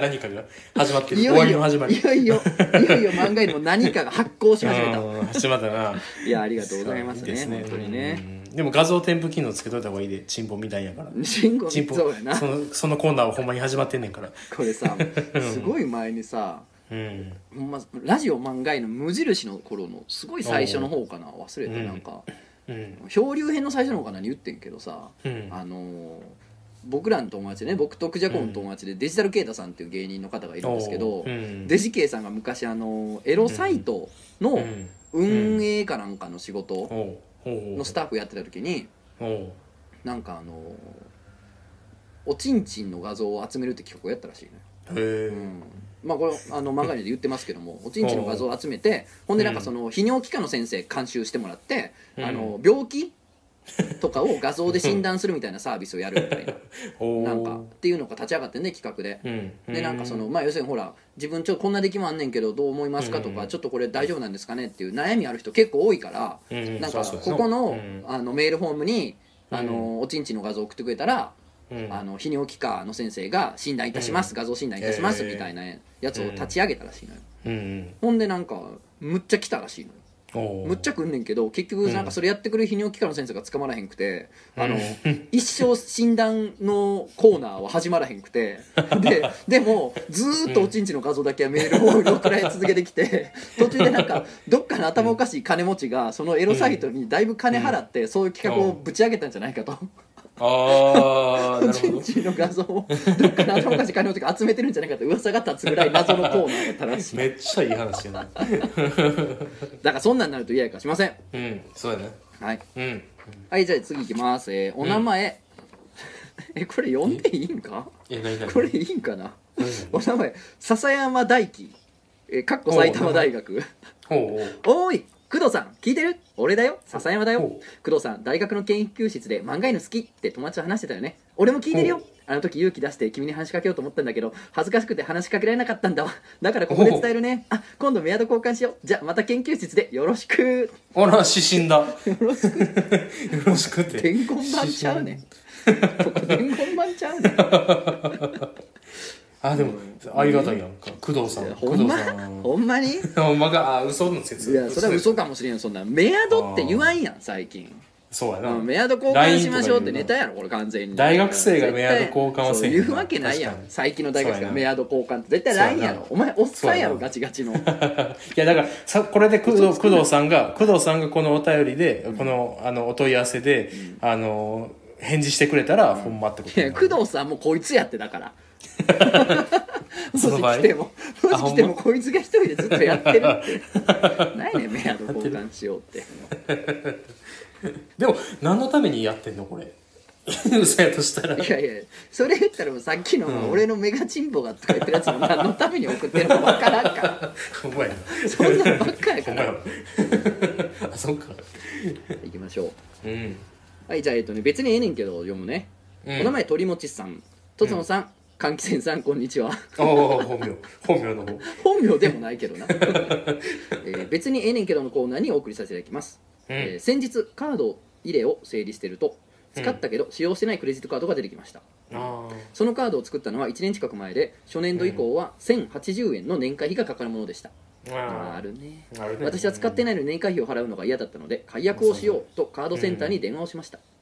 何かが？始まってる。終いよいよわりの始まり。いよいよいよいよ漫画にも何かが発酵し始めた。うん始まったな。いやありがとうございますねです本当にね。うんでも画像添付機能つけといた方がいいでチンポみたいやから。慎吾チンポ。そうやな。そのそのコーナーはほんまに始まってんねんから。これさすごい前にさうん。ほんまラジオ漫画への無印の頃のすごい最初の方かな。忘れてうん。なんか、うん。漂流編の最初の方かなに言ってんけどさ、うん。あのー僕らの友達でね僕とクジャコの友達でデジタルケイタさんっていう芸人の方がいるんですけど、おう。うん。デジケイさんが昔あのエロサイトのうん。運営かなんかの仕事のスタッフやってた時になんかあのーおちんちんの画像を集めるって企画をやったらしいのよ。へえ。うん。まあこれあの漫画で言ってますけども おちんちんの画像を集めてほんでなんかその泌尿器科の先生監修してもらって、うん。あの病気とかを画像で診断するみたいなサービスをやるみたいな。なんかっていうのが立ち上がってね企画で。うん。でなんかそのまあ要するにほら自分ちょっとこんな出来もあんねんけどどう思いますかとか、うん。ちょっとこれ大丈夫なんですかねっていう悩みある人結構多いから、うん。なんかここの,、う。ん。あのメールフォームにあの、おちんちんの画像送ってくれたら、うん。あの泌尿器科の先生が診断いたします、うん。画像診断いたします、みたいなやつを立ち上げたらしいのよ、うん。ほんでなんかむっちゃ来たらしいのよむっちゃ来んねんけど結局なんかそれやってくれる泌尿器科の先生が捕まらへんくて、あのうん 一生診断のコーナーは始まらへんくて ででもずーっとおちんちの画像だけはメールを送られ続けてきて途中でなんかどっかの頭おかしい金持ちがそのエロサイトにだいぶ金払ってそういう企画をぶち上げたんじゃないかと。ああおなるの画像をどっかの頭おかしい金持ちが集めてるんじゃないかって噂が立つぐらい謎のコーナーだったらしいめっちゃいい話やな。だからそんなんなると嫌やからしません。うんそうやね。はい。うん。はいじゃあ次いきます、えーお名前、えこれ読んでいいんか？え何何これいいんかな？何お名前笹山大輝えーかっこ埼玉大学。おうおう。おーい工藤さん聞いてる？俺だよ。笹山だよ。工藤さん大学の研究室で漫画犬好きって友達と話してたよね。俺も聞いてるよ。あの時勇気出して君に話しかけようと思ったんだけど恥ずかしくて話しかけられなかったんだわ。だからここで伝えるね。あ今度メアド交換しよう。じゃあまた研究室でよろしく。あら指針だ。よろしく。よろしくって。伝言版ちゃうねん。ここ伝言版ちゃうねんあでもありがたいやんか。工藤さん。工ほんま？藤さん。ほんまに？ほんまがあ嘘の説いやそれは嘘かもしれんそんな。メアドって言わんやん最近。そうやな。うんメアド交換しましょうってネタやろこれ完全に。大学生がメアド交換はせえへんな。そう言うわけないやん確かに。最近の大学生そうやな。がメアド交換って絶対 LINE やそうやな。ろお前おっさんやろそうやな。ガチガチの。いやだからさこれで工藤工藤さんが工藤さんがこのお便りで、このあのお問い合わせで、あの返事してくれたら、ほんまってこといや工藤さんもこいつやってだから その場合？来てももあし来てもこいつが一人でずっとやってるって何や ねんメアド交換しようって。でも何のためにやってんのこれ？嘘やとしたら。いやいやそれ言ったらもうさっきの俺のメガチンポがとか言ってるやつも何のために送ってるのか分からんから。そんなんばっかやから。あそっか。行きましょう。うん。はいじゃあえっとね別にええねんけど読むね、うん。お名前鳥もちさん。とつのさん換気扇さんこんにちは。本名。本名の方。本名でもないけどな、えー別にええねんけどのコーナーにお送りさせていただきます、うん。えー先日カード入れを整理してると使ったけど使用してないクレジットカードが出てきました。あそのカードを作ったのは1年近く前で初年度以降は1080円の年会費がかかるものでした、ーあー。ああるね。ーあるね。私は使ってないのに年会費を払うのが嫌だったので解約をしようとカードセンターに電話をしました、うん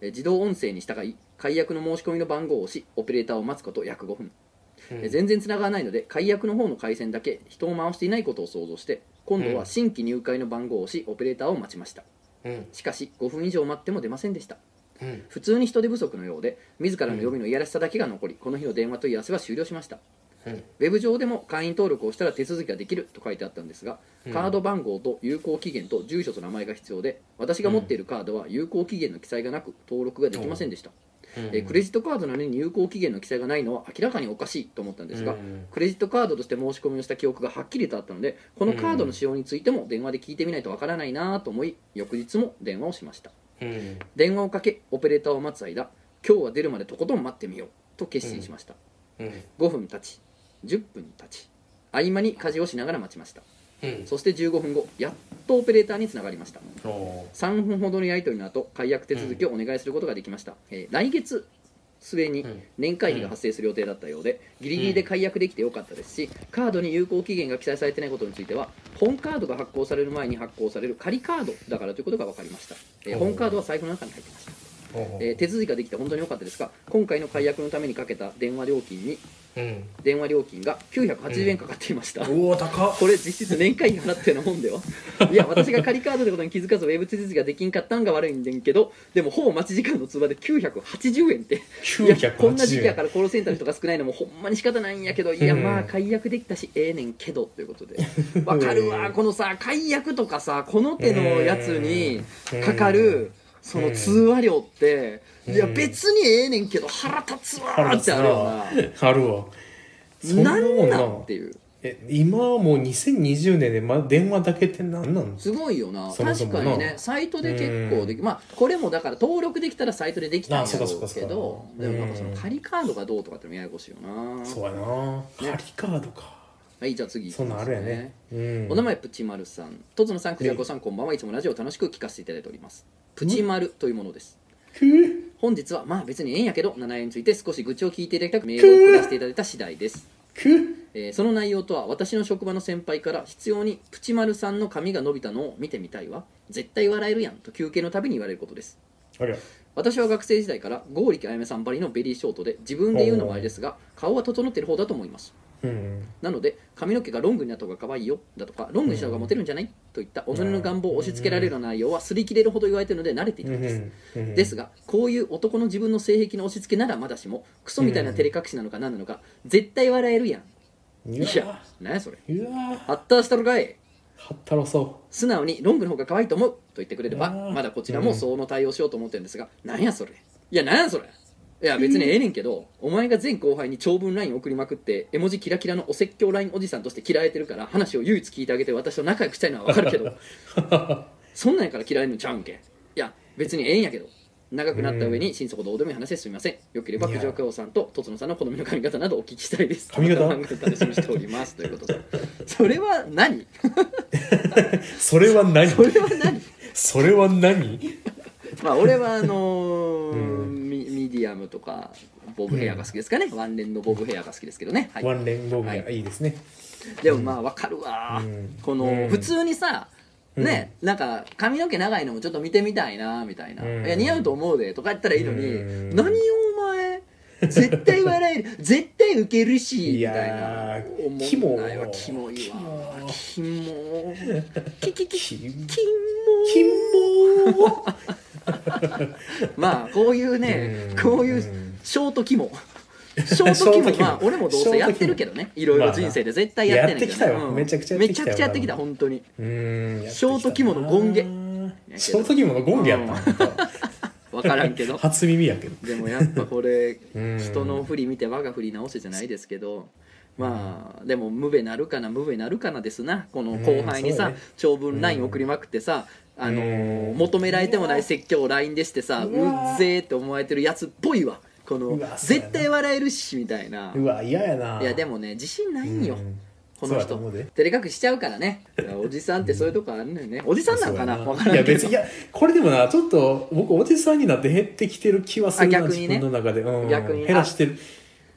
えー自動音声に従い解約の申し込みの番号を押しオペレーターを待つこと約5分。え全然繋がらないので解約の方の回線だけ人を回していないことを想像して今度は新規入会の番号を押しオペレーターを待ちました。うん。しかし5分以上待っても出ませんでした。うん。普通に人手不足のようで自らの読みのいやらしさだけが残りこの日の電話問い合わせは終了しましたうんウェブ上でも会員登録をしたら手続きができると書いてあったんですが、カード番号と有効期限と住所と名前が必要で私が持っているカードは有効期限の記載がなく登録ができませんでした、えークレジットカードなのに有効期限の記載がないのは明らかにおかしいと思ったんですが、うん。クレジットカードとして申し込みをした記憶がはっきりとあったのでこのカードの使用についても電話で聞いてみないとわからないなと思い翌日も電話をしました。うん。電話をかけオペレーターを待つ間今日は出るまでとことん待ってみようと決心しました、うん。5分経ち10分経ち合間に家事をしながら待ちました。うん。そして15分後やっとオペレーターにつながりました。お3分ほどのやり取りの後解約手続きをお願いすることができました、えー来月末にうん。年会費が発生する予定だったようでギリギリで解約できてよかったですしカードに有効期限が記載されてないことについては本カードが発行される前に発行される仮カードだからということが分かりました、えーお本カードは財布の中に入ってました。えー手続きができて本当に良かったですが今回の解約のためにかけた電話料金にうん電話料金が980円かかっていました、おお高っ。これ実質年会費払ってるようなもんでは いや私が仮カードってことに気づかずウェブ手続きができんかったんが悪いんでんけどでもほぼ待ち時間の通話で980円って。いやこんな時期やからコールセンターの人が少ないのもほんまに仕方ないんやけどいやうんまあ解約できたしええねんけどということで。わかるわこのさ解約とかさこの手のやつにかかるその通話料っていや別にええねんけど腹立つわーってあるよな。あるわ。そなんもなんっていう。え今はもう2020年で、ま、電話だけって何なん？すごいよな。確かにねサイトで結構できまあこれもだから登録できたらサイトでできたんやあそうかろそうかそうか。うけどうんでもなん。かその仮カードがどうとかってのもややこしいよな。そうやな。仮カードか。はいじゃあ次いきそんなんあるやね。うん。お名前プチマルさん。とつのさんくじゃこさんこんばんは。いつもラジオを楽しく聞かせていただいておりますプチマルというものです。本日はまあ別にええんやけど7円について少し愚痴を聞いていただきたくメールを送らせていただいた次第です。えーその内容とは私の職場の先輩から必要にプチマルさんの髪が伸びたのを見てみたいわ。絶対笑えるやんと休憩のたびに言われることです。私は学生時代から剛力あやめさんばりのベリーショートで自分で言うのもあれですが顔は整っている方だと思いますうんなので髪の毛がロングになった方が可愛いよだとかロングにした方がモテるんじゃない？といった己の願望を押し付けられる内容は擦り切れるほど言われているので慣れていたうんのです、うん。ですがこういう男の自分の性癖の押し付けならまだしもクソみたいな照れ隠しなのか何なのか絶対笑えるやん。いいや。何やそれ？うわあったしたろかい？はったろそ素直にロングの方が可愛いと思うと言ってくれればまだこちらもその対応しようと思ってるんですが、なんやそれ？いやなんやそれ？いや別にええねんけどお前が全後輩に長文 LINE 送りまくって絵文字キラキラのお説教 LINE おじさんとして嫌われてるから話を唯一聞いてあげて私と仲良くしたいのは分かるけど そんなんやから嫌いのちゃうんけ？いや別にええんやけど長くなった上に心底どうでもいい話ですみません。よければ九条京さんととつのさんの好みの髪型などお聞きしたいです。髪型？楽しみにしておりますということで。それは何？それは何？それは何？それは何？まあ俺はあのー うん。ミミディアムとかボブヘアが好きですかね、ワンレンのボブヘアが好きですけどね、はい、ワンレンボブがはい。いですね。でもまあわかるわ、うん。この、うん。普通にさね、なんか髪の毛長いのもちょっと見てみたいなみたいな「うん。いや似合うと思うで」とか言ったらいいのに「うん。何をお前絶対笑える 絶対ウケるし」みたいな。ー思キモんないわ。キモいわ。キモキキキキ。キモキモ まあこういうねうん。こういうショートキモ。ショートキモ。ショートキモ。まあ俺もどうせやってるけどね。いろいろ人生で絶対やってんねんけどやってきたよ。めちゃくちゃやってきたよ。めちゃくちゃやってきた本当に。うん。ショート肝のゴンゲショート肝のゴンゲやった。分からんけど。初耳やけど。でもやっぱこれ うん。人の振り見て我が振り直せじゃないですけど。まあでも無べなるかな無べなるかなですな。この後輩にさ長文 LINE 送りまくってさあのーうん求められてもない説教を LINE でしてさうっぜーって思われてるやつっぽいわ。この絶対笑えるしみたいな。うわ嫌やな。いやでもね自信ないんようん。この人。照れ隠ししちゃうからね。おじさんってそういうとこあるのよね。おじさんなのかな？分からんけど。やいや別にいやこれでもなちょっと僕おじさんになって減ってきてる気はするなあ逆にね。自分の中で、うん、逆に。減らしてる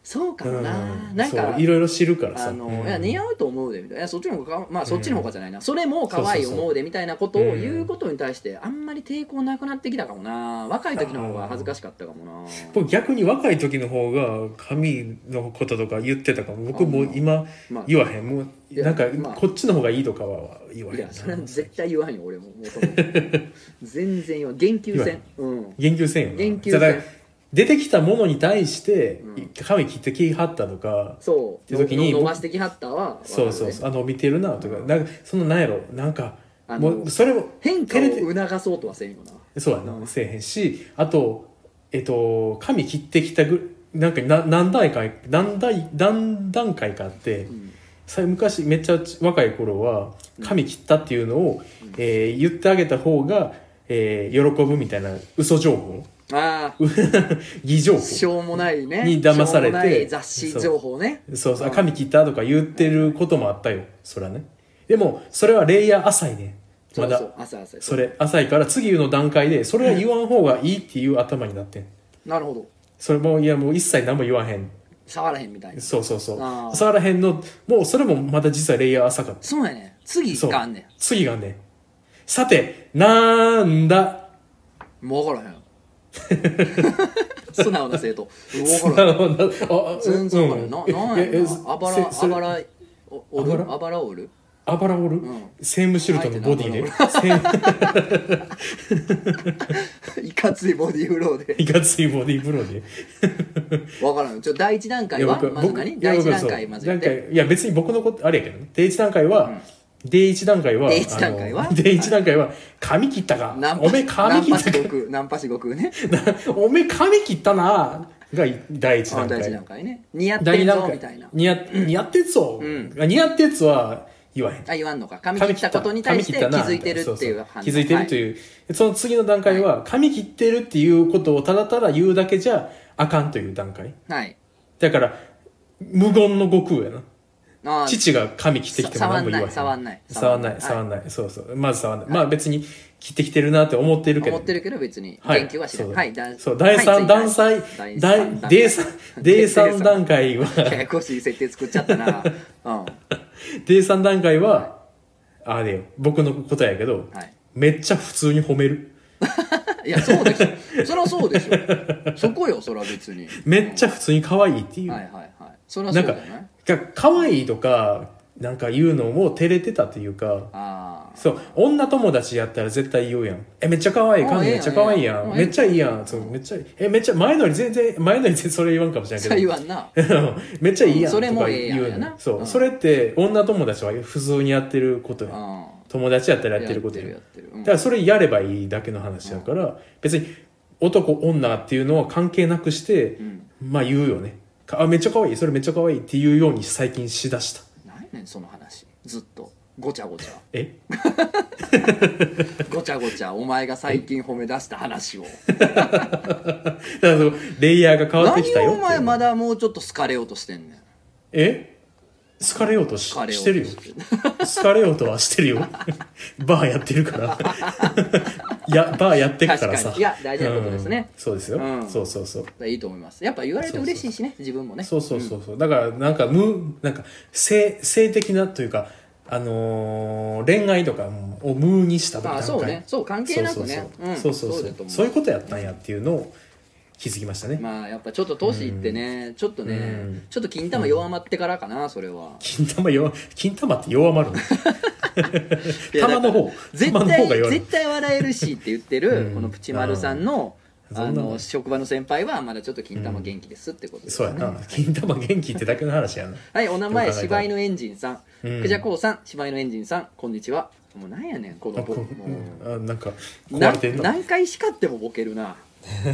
そうかもな、うん。なんかいろいろ知るからさ。あの、うん。いや似合うと思うでみたいな「いやそっちの方がかまあそっちの方がじゃないな、それも可愛い思うで」みたいなことを言うことに対してあんまり抵抗なくなってきたかもな。若い時の方が恥ずかしかったかもな。僕逆に若い時の方が髪のこととか言ってたかも。僕もう今まあ言わへん。もうなんかまあ。こっちの方がいいとかは言わへんな。いやそれは絶対言わんよ俺も。も 全然言わん。言及せん。うん。言及せんよな。言及せん出てきたものに対してうん。髪切ってきはったとかそう。って時にの伸ばしてきはったはそうそううそうあの見てるなとかなんかそのなんやろなんかもうそれも変化を促そうとはせんよな。そうやな、せえへんしあとえっと髪切ってきたぐなんかな何段階何段何段階かあって、ん。さ昔めっちゃ若い頃は髪切ったっていうのを、えー言ってあげた方が、えー喜ぶみたいな嘘情報ああ 偽情報。しょうもないね。に騙されて。しょうもない雑誌情報ね。そう。そうう。ん。髪切ったとか言ってることもあったよ。そらね。でもそれはレイヤー浅いね。まだそう。そう朝朝それ浅いから次の段階でそれは言わん方がいいっていう頭になってん。なるほど。それもいやもう一切何も言わへん。触らへんみたいな。そうそうそう。触らへんのもうそれもまた実はレイヤー浅かった。そうやね。次があんね次がねさてなんだ？んもう分からへん 素直な生徒。分なからへん全然分からへん。ななんやあばらあばらおおる？あばら？おる？あばらおる、ん。セームシュルトのボディで？いかついボディーフローで。いかついボディブローで。分からん。ちょ第一段階は？まず何？第一段階まずいや別に僕のことあれやけどね。第一段階は、第一段階は第一段階は？あの第一段階は髪切ったか。おめえ髪切ったか。ナンパし悟空ね。おめえ髪切ったなが第一段階。あ第一段階ね。似合ってんぞみたいな。似合似合ってっぞ、ん。あ似合ってっぞは言わへん。あ言わんのか。髪切ったことに対して気づいてるっていう気づいてるという、その次の段階は髪切ってるっていうことをただただ言うだけじゃあかんという段階。はい、はい。だから無言の悟空やな父が髪切ってきても何も言わへん。触んない触んない。触んないそうそう。まず触んない、まあ別に切ってきてるなって思ってるけど。思ってるけど別にはい。言及はしない、そうはいだそう第三はい段階第第三段階第三。第三段階は。ややこしい設定作っちゃったな。うん。第三段階はあれよ。僕の答えやけど、はい。めっちゃ普通に褒める。いやそうでしょ。そりゃそうでしょ。そこよそれは別に。めっちゃ普通に可愛いっていう、はいはいはい。それはなんかそうだよねか可愛いとかなんか言うのも照れてたというかそう女友達やったら絶対言うやん。えめっちゃ可愛いあ髪めっちゃ可愛いやん。んめっちゃいいやん。そうめっちゃえめっちゃ前のに全然前のに全然それ言わんかもしれそれない言わんな。けどめっちゃいいやん。それもとか言うのそう、うん。それって女友達は普通にやってることやん。うん。友達やったらやってることやん。だからそれやればいいだけの話だから、別に男女っていうのは関係なくして、まあ言うよね。かあめっちゃ可愛い。それめっちゃ可愛い。っていうように最近しだした。何やねんその話？ずっと。ごちゃごちゃ。え？ごちゃごちゃ。お前が最近褒め出した話を。だからそのレイヤーが変わってきたよ何をお前まだもうちょっと好かれようとしてんねん。え？好かれようとししてる。よ。好かれようとはしてるよ。バーやってるから。いやバーやってるからさ。いや大事なことですね。うん。そうですよ、うん。そうそうそう。いいと思います。やっぱ言われて嬉しいしね自分もね。そうそうそうそう、だからなんか無なんか性性的なというかあのー恋愛とかを無にした段階あそうね。そう関係なくね。そうそうそう。そういうことやったんやっていうのを気づきましたね、まあやっぱちょっと年いってね、ちょっとね、うん。ちょっと金玉弱まってからかなそれは。金玉弱金玉って弱まるの？玉の方絶対絶対笑えるしって言ってる、うん。このプチマルさんのあの。の職場の先輩はまだちょっと金玉元気ですってことですそうやな。金玉元気ってだけの話やな。はいお名前よく考えたら柴犬エンジンさん、うん。クジャコウさん柴犬エンジンさんこんにちは。もうなんやねんこのボもう。あなんか何回叱ってもボケるな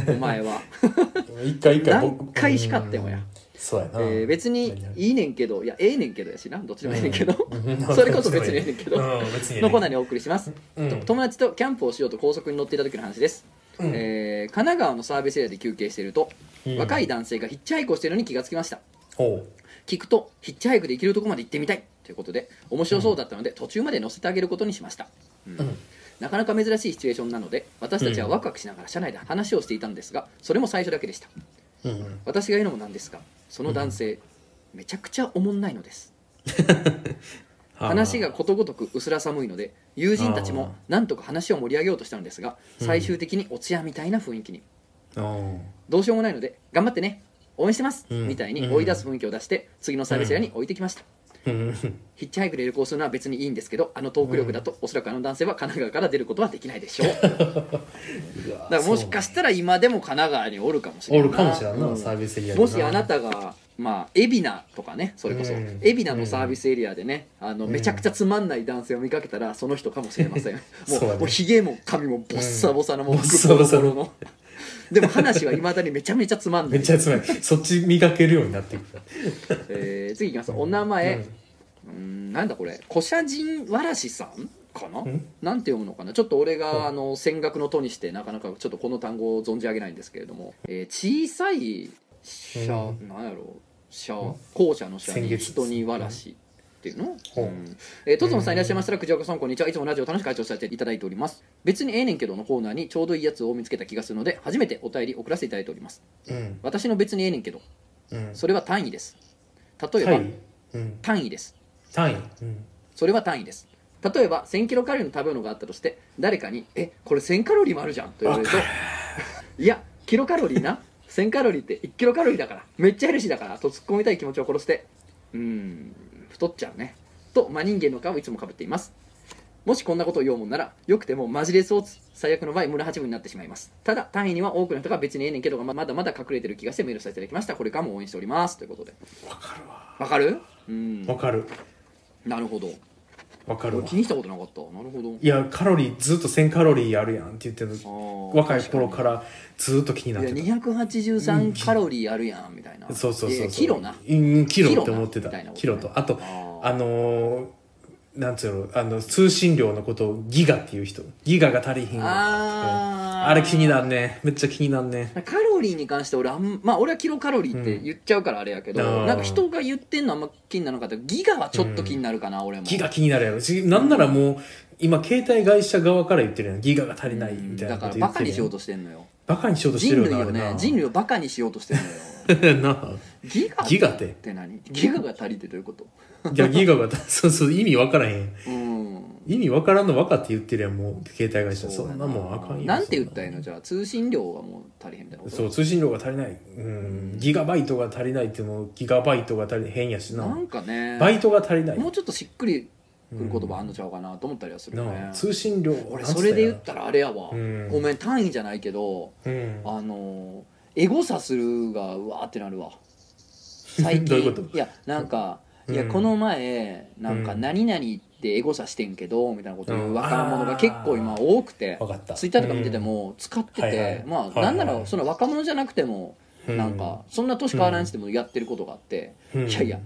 お前は、一回一回何回叱ってもや。うんそうやな、えー別にいいねんけどいやええねんけどやしなどっちでもええねんけど、うん。それこそ別にええねんけど、のコーナーにお送りします、うん。と友達とキャンプをしようと高速に乗っていた時の話です、うん。えー神奈川のサービスエリアで休憩していると、うん。若い男性がヒッチハイクをしているのに気がつきました。ほ聞くとヒッチハイクで行けるとこまで行ってみたいということで面白そうだったので、途中まで乗せてあげることにしました、うん。うんなかなか珍しいシチュエーションなので私たちはワクワクしながら車内で話をしていたのですがそれも最初だけでした。うん私が言うのもなんですがその男性、めちゃくちゃおもんないのです。話がことごとく薄ら寒いので友人たちもなんとか話を盛り上げようとしたのですがうん。最終的にお茶屋みたいな雰囲気に。あーどうしようもないので頑張ってね応援してます、うん。みたいに追い出す雰囲気を出して次のサービスエリアに置いてきました、うんヒッチハイクで旅行するのは別にいいんですけどあのトーク力だと、おそらくあの男性は神奈川から出ることはできないでしょう。だからもしかしたら今でも神奈川におるかもしれないおるかもしれんな、うん。サービスエリアもしあなたがまあ海老名とかねそれこそうん。海老名のサービスエリアでねあのうん。めちゃくちゃつまんない男性を見かけたらその人かもしれません。も そうひげも髪もボッサボサのもうボッサボサの。ボロボロのでも話はいまだにめちゃめちゃつまんない。めっちゃつまりそっち磨けるようになっていくえー次いきます。お名前、うん。なんだこれ。古社人わらしさんかな、ん？なんて読むのかな？ちょっと俺はいがあの戦学の「と」にしてなかなかちょっとこの単語を存じ上げないんですけれども、えー小さい社、うん。なんやろ？社校舎の社に先月人にわらしっていうの、ほう。うん。えー、とつのさんいらっしゃいましたら藤岡さんこんにちは。いつもラジオ楽しく会長させていただいております。別にええねんけどのコーナーにちょうどいいやつを見つけた気がするので初めてお便り送らせていただいております。うん。私の別にええねんけどうん。それは単位です。例えば、単位。です。単位。うん。それは単位です。例えば1000キロカロリーの食べ物があったとして誰かに「えこれ1000カロリーもあるじゃん」と言われると「いやキロカロリーな？1000カロリーって1キロカロリーだからめっちゃヘルシーだから」と突っ込みたい気持ちを殺して「うーん太っちゃうね」と真人間の皮をいつもかぶっています。もしこんなことを言おうもんならよくてもマジレスを最悪の場合村八分になってしまいます。ただ単位には多くの人が別にええねんけどがままだまだ隠れてる気がしてメールさせていただきました。これからも応援しております。ということで。わかるわ。わかる？うん。わかる。なるほどわかるわ。気にしたことなかった。なるほど。いやカロリーずっと1000カロリーあるやんって言ってる若い頃からずっと気になっていやた283カロリーあるやんみたいな。そうそうそうそう。キロな。うんキロって思ってた。キロとあとあのーなんつうのあの通信量のことをギガっていう人。ギガが足りひんわ。ああれ気になんね。めっちゃ気になんね。カロリーに関して俺あんまあ俺はキロカロリーって言っちゃうからあれやけど、うん。なんか人が言ってんのあんま気にならなかったギガはちょっと気になるかな、俺も。ギガ気になるやろ。しなんならもう今携帯会社側から言ってるやん。ギガが足りないみたいなだからこと言ってるやバカにしようんとしてんのよ。バカにしようとしてるよ人類をなあれな。ね人類をバカにしようとしてんのよ。なあ。ギガギガってって。何ギガが足りてどういうこと？いやギガが そうそう意味わからへん。うん。意味わからんの分かって言ってるやんもう携帯会社。そんなもんあかんよなんて言ったららいいのじゃあ通信量がもう足りへんみたいなこと？そう通信量が足りない。うん。ギガバイトが足りないってもうギガバイトが足り変やしな。なんかね。バイトが足りない。もうちょっとしっくりくる言葉あんのちゃうかなと思ったりはするよね通信量俺それで言ったらあれやわ、うん。ごめん単位じゃないけどうん。あのエゴサするがうわーってなるわ。最近。いやなんか、いやうんこの前なんかうん何々ってエゴサしてんけどみたいなこと言ううん。若者が結構今多くて分かった。ツイッターとか見てても使ってて、まあ、なんならその若者じゃなくても、うん。なんかそんな年変わらんしてもやってることがあって、うん。いやいや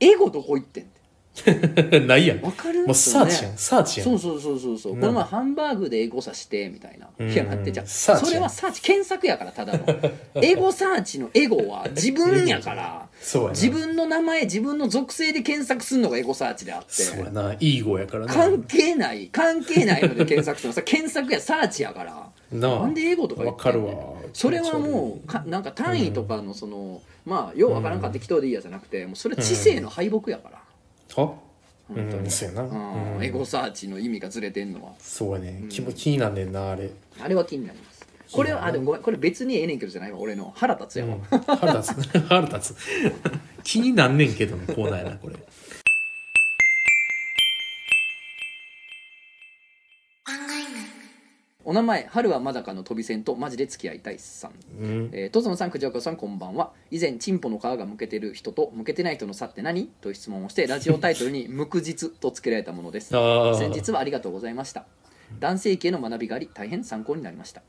エゴどこ行ってんって ないやん。もわかるうサーチやんサーチやん。そうそうそうそうそう。うん。この前ハンバーグでエゴサしてみたいな、うん。いや待ってじゃそれはサーチ検索やからただの。エゴサーチのエゴは自分やからそうやな。自分の名前自分の属性で検索するのがエゴサーチであって。そうやな。いい語やからな。関係ない。関係ないので検索するの。さ検索やサーチやから。なんで英語とか言ってるわ。それはもうかなんか単位とかのその、まあようわからんか適当でいいやじゃなくてもうそれ知性の敗北やから、は本当に。うんそうやな。うん。うん。エゴサーチの意味がずれてんのは。そうやね。気持ちいいなんねんなあれ。あれは気になります。これはあでもごめん。これ別にええねんけどじゃないわ。俺の腹立つやわ、うん。腹立つ。腹立つ。気になんねんけどのコーナーやなこれお名前春はまだかの飛び線とマジで付き合いたいさんうんえー、とつのさん、くじゃこさん、こんばんは。以前、チンポの皮がむけてる人とむけてない人の差って何？という質問をして、ラジオタイトルに、むく実と付けられたものです。先日はありがとうございました。男性系の学びがあり、大変参考になりました。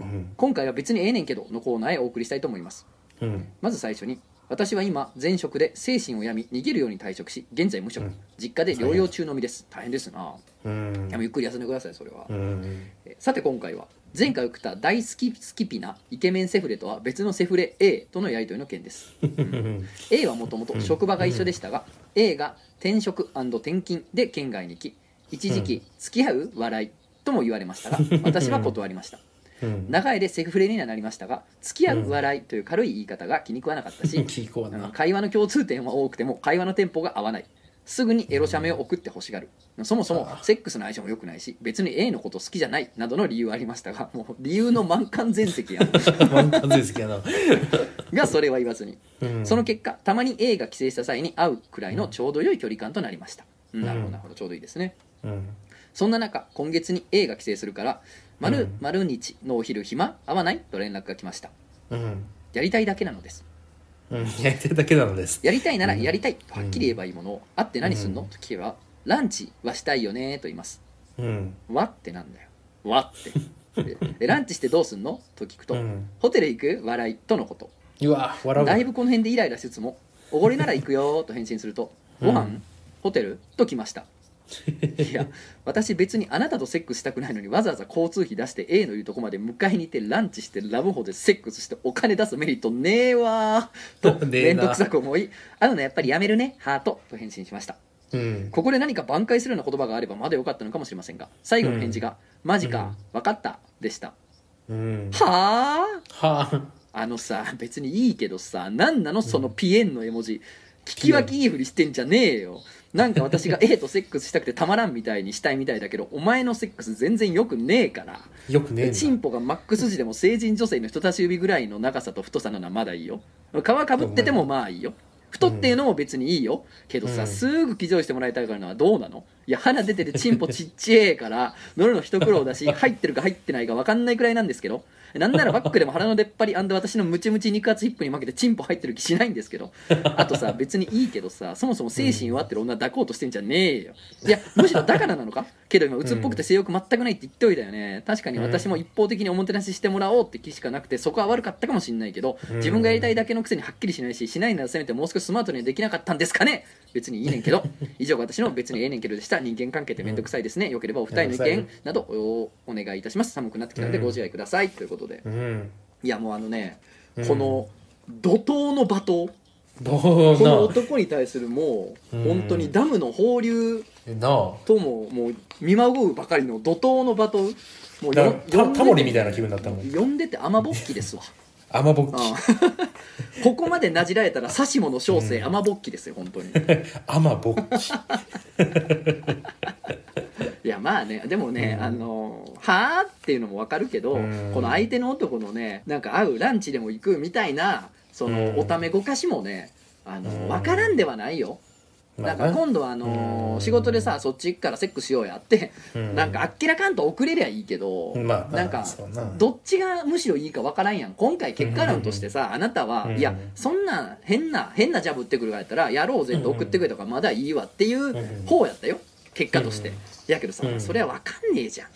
うん今回は別にええねんけどのコーナーへお送りしたいと思います。うんまず最初に、私は今、前職で精神を病み、逃げるように退職し、現在無職。うん。実家で療養中の身です。大変ですな。うん。いやゆっくり休んでください、それは。うん。えさて今回は前回送った大好きスキピなイケメンセフレとは別のセフレ A とのやり取りの件です。A はもともと職場が一緒でしたが A が転職転勤で県外に行き一時期付き合う笑いとも言われましたが私は断りましたうん。長いでセフフレにはなりましたが付き合う笑いという軽い言い方が気に食わなかったし、うん会話の共通点は多くても会話のテンポが合わない。すぐにエロ写メを送って欲しがる。そもそもセックスの相性も良くないし別に A のこと好きじゃないなどの理由はありましたがもう理由の満貫全席やん。満タン全席やな。がそれは言わずに。うん。その結果たまに A が帰省した際に会うくらいのちょうど良い距離感となりました、うん。なるほどなるほど。ちょうどいいですね。うん。そんな中今月に A が帰省するから丸、うん。丸日のお昼暇？合わない？と連絡が来ました。うん。やりたいだけなのです。うん。やってるだけなのです。やりたいならうん。やりたいとはっきり言えばいいものを。会って何すんの？うん。と聞けばランチはしたいよねと言います。うん。わってなんだよ。わって。ででランチしてどうすんの？と聞くと、うん。ホテル行く？笑いとのこと。うわ笑う。わだいぶこの辺でイライラしつつも「おごりなら行くよ」と返信すると「ご飯、うんホテル?」と来ましたいや私別にあなたとセックスしたくないのにわざわざ交通費出して A の言うとこまで迎えに行ってランチしてラブホでセックスしてお金出すメリットねえわーと 面倒くさく思い「会うのやっぱりやめるねハート」と返信しました。うん。ここで何か挽回するような言葉があればまだよかったのかもしれませんが最後の返事が「マジか分かった」でした。うん。はあ？はあ。あのさ別にいいけどさ何なのそのピエンの絵文字。聞き分けいいふりしてんじゃねえよなんか私が A とセックスしたくてたまらんみたいにしたいみたいだけどお前のセックス全然よくねえから。よくねえチンポがマックス時でも成人女性の人差し指ぐらいの長さと太さなのはまだいいよ。皮かぶっててもまあいいよ太っていうのも別にいいよ。けどさ、うん。すぐ騎乗してもらいたいからのはどうなの？いや鼻出ててチンポちっちゃえから乗るの一苦労だし 入ってるか入ってないか分かんないくらいなんですけど。なんならバックでも腹の出っ張り私のムチムチ肉厚ヒップに負けてチンポ入ってる気しないんですけど。あとさ別にいいけどさそもそも精神弱ってる女抱こうとしてんじゃねえよ。いやむしろだからなのか？けど今鬱っぽくて性欲全くないって言っておいたよね。確かに私も一方的におもてなししてもらおうって気しかなくてそこは悪かったかもしれないけど自分がやりたいだけのくせにはっきりしないししないならせめてもう少しスマートにはできなかったんですかね？別にいいねんけど。以上が私の別にええねんけどでした。人間関係ってめんどくさいですね。よければお二人の意見などおお願いいたします。寒くなってきたのでうん。ご自愛ください。ということで。うん。いやもうあのねうん。この怒涛の罵倒。このな男に対するもううん。本当にダムの放流とももう見まごうばかりの怒涛の罵倒。もうタタモリみたいな気気分だったもん。呼んでて雨ぼっきですわ雨ぼっき。うん。ここまでなじられたら指し物小生雨ぼっきですよ本当に。雨ぼっき。いやまあねでもね、うん。あのはあっていうのもわかるけど、うん。この相手の男のねなんか会うランチでも行くみたいなその、うん。おためごかしもねあの、うん。わからんではないよ、なんか今度はあのうん。仕事でさそっち行くからセックスしようやって、うん。なんかあっけらかんと遅れりゃいいけど、まあなんかどっちがむしろいいかわからんやん。今回結果論としてさ、あなたは、うん。いやそんな変な変なジャブ打ってくるからやったらやろうぜって送ってくれたからまだいいわっていう方やったよ。結果として、うん。やけどさ、うん。それはわかんねえじゃん。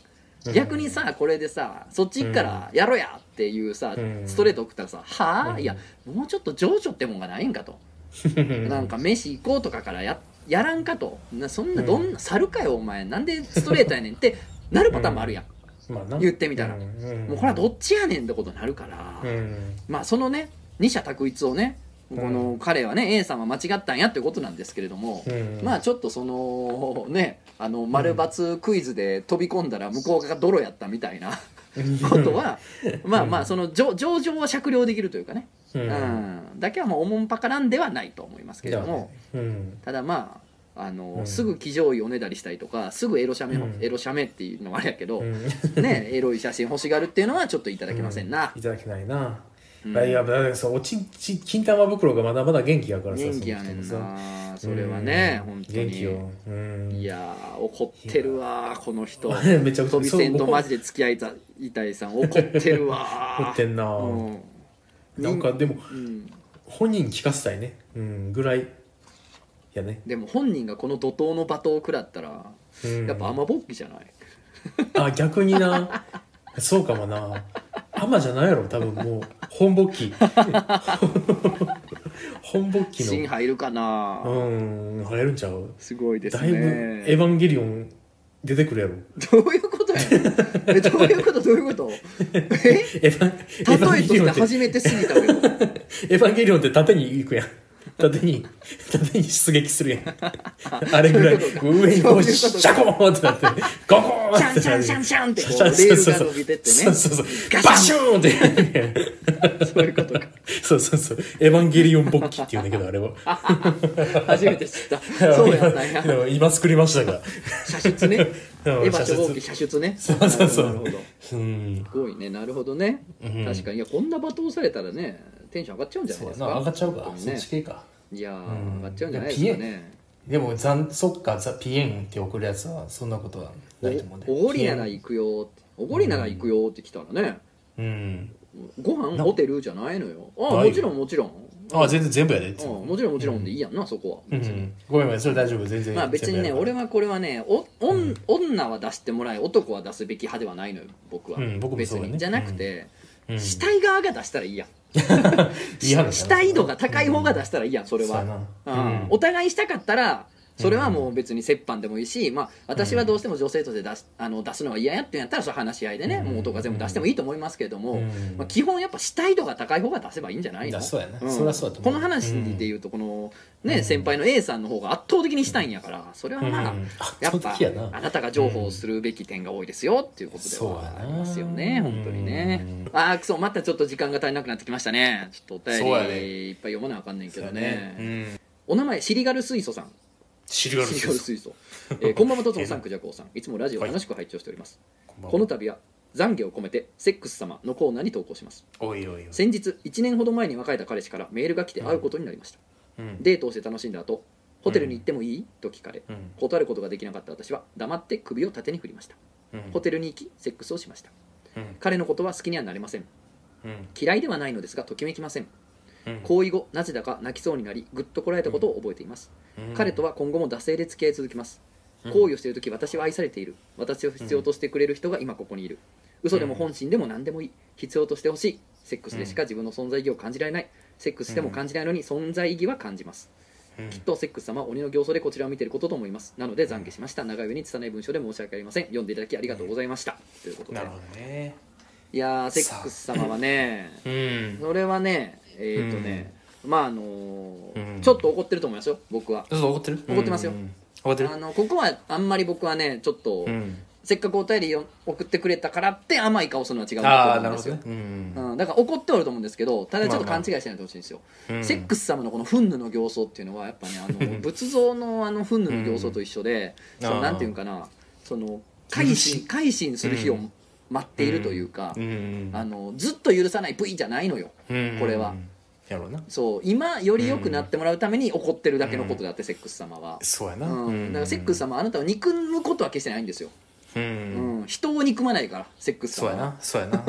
うん。逆にさこれでさそっち行くからやろやっていうさ、うん。ストレート送ったらさ「はあ、うん。いやもうちょっと情緒ってもんがないんか」と、なんか飯行こうとかからややらんかと。なそんなどんな猿かよお前。なんでストレートやねん。ってなるパターンもあるやん、まあな。言ってみたら。うん。もうこれはどっちやねんってことになるから、うん。まあそのね二者択一をねこの彼はね A さんは間違ったんやってことなんですけれども、うん。まあちょっとそのねあの丸×クイズで飛び込んだら向こうが泥やったみたいな ことはまあまあその上上場は酌量できるというかね、ううん。んだけはもうおもんぱからんではないと思いますけれども、うん。ただまああの、うん。すぐ騎乗位おねだりしたりとかすぐエロ写メ、うん。エロ写メっていうのはあれやけど、うん。ねエロい写真欲しがるっていうのはちょっといただけませんな、いただけないな、うん。いやだからそうおちんち金玉袋がまだまだ元気やからさ元気やねんなさそれはね、うん。本当元気よ。にうん。いやー怒ってるわーこの人。めちゃくちゃ飛び線とマジで付き合いたいたいさん怒ってるわ。ー怒ってんな、うん。なんかでもうん。本人聞かせたいね。うんぐらいやね、でも本人がこの怒涛の罵倒を食らったらうん、やっぱ雨ぼっきじゃない？あ逆にな。そうかもな甘じゃないやろ多分もう。本勃起 本勃起の。芯入るかな、うん入るんちゃう？すごいですだいぶエねヴァンゲリオン出てくるやろ。どういうことや えどういうこと？どういうこと？え？エヴァンエヴァ例えとしてンゲリオンって初めてすぎたけど。エヴァンゲリオンって縦に行くやん縦に縦に出撃するやん。あれぐらい上にこうシャコーンってなってゴコーンシャンってシャンシャンシャンって。こうそうレールが伸びてってね。そうそうそう。バシューンってそういうことかそうそうそう。エヴァンゲリオン勃起っていうんだけどあれは。初めて知った。そうやったんや。今今作りましたが。射出ね。エうん。ヴァ初号機射出ね。そうそうそう。なるほど。うん。すごいね。なるほどね、うん確かに。いやこんな罵倒されたらねテンション上がっちゃうんじゃないですか？上がっちゃうか。そっち系か。いやー、うん。上がっちゃうんじゃないですかね。でも残そっかザピエンって送るやつはそんなことはないと思うんで。おおごりなら行くよって。おごりなら行くよって来たらね、うん。ご飯なホテルじゃないのよ。あないもちろんもちろん。あ全然全部やでも。もちろんもちろんでいいやんな、そこは。うんごめんごめんそれ大丈夫全然まあ別にね俺ははこれはねおおん女は出してもらい男は出すべき派ではないのよ僕は、うん僕もね。に。じゃなくて、うん。死体側が出したらいいやん い い話死体度が高い方が出したらいいやんそれは、うん。お互いしたかったらそれはもう別に折半でもいいし、まあ、私はどうしても女性として出すあの出すのは嫌やってんやったらそれ話し合いでね、うん。もう男が全部出してもいいと思いますけれども、うん。まあ、基本やっぱ死体度が高い方が出せばいいんじゃないの？だそうやなんそりゃそう。だとこの話で言うとこの、ねうん。先輩の A さんの方が圧倒的にしたいんやからそれはまあ、うん。やっぱあなたが情報するべき点が多いですよっていうことではありますよね本当にね。ああくそまたちょっと時間が足りなくなってきましたね。ちょっとお便ね。りいっぱい読まなあかんねんけどね。お名前シリガル水素さんシリガル水素、えー こんばんはとつもさんくじゃこうさん。いつもラジオを楽しく拝聴しております、この度は懺悔を込めてセックス様のコーナーに投稿します。おいおいおい。先日1年ほど前に別れた彼氏からメールが来て会うことになりました、うん。デートをして楽しんだ後ホテルに行ってもいい？と聞かれうん。断ることができなかった私は黙って首を縦に振りました。うん。ホテルに行きセックスをしました。うん。彼のことは好きにはなれません。うん。嫌いではないのですがときめきません。うん。行為後なぜだか泣きそうになりぐっとこらえたことを覚えています、うん彼とは今後も惰性で付き合い続きます。うん。行為をしている時私は愛されている。私を必要としてくれる人が今ここにいる。嘘でも本心でも何でもいい。必要としてほしい。セックスでしか自分の存在意義を感じられない。セックスしても感じないのに存在意義は感じます。うん。きっとセックス様は鬼の形相でこちらを見ていることと思います。なので懺悔しました。長い上に拙い文章で申し訳ありません。読んでいただきありがとうございました。ということで。なるほどね。いやーセックス様はねうん。それはねえっ、とね、まああのーうん。ちょっと怒ってると思いますよ僕は。怒ってる？怒ってますよ。うん怒ってる？あのここはあんまり僕はねちょっと、うん。せっかくお便りを送ってくれたからって甘い顔するのは違うあなあと思うんですよ。うん。うん、だから怒っておると思うんですけどただちょっとまあまあ。勘違いしないでほしいんですよ、うん。セックス様のこの憤怒の形相っていうのはやっぱねあの 仏像のあの憤怒の形相と一緒で、うん。そのなんていうんかなその改心改心する日を待っているというか、うん。あのずっと許さない V じゃないのようん。これはやろうな。そう今より良くなってもらうために怒ってるだけのことだって、セックス様は、そうやな。うん、だからセックス様はあなたを憎むことは決してないんですよ、ううん。ん、人を憎まないからセックスそうや様はな。そうやな。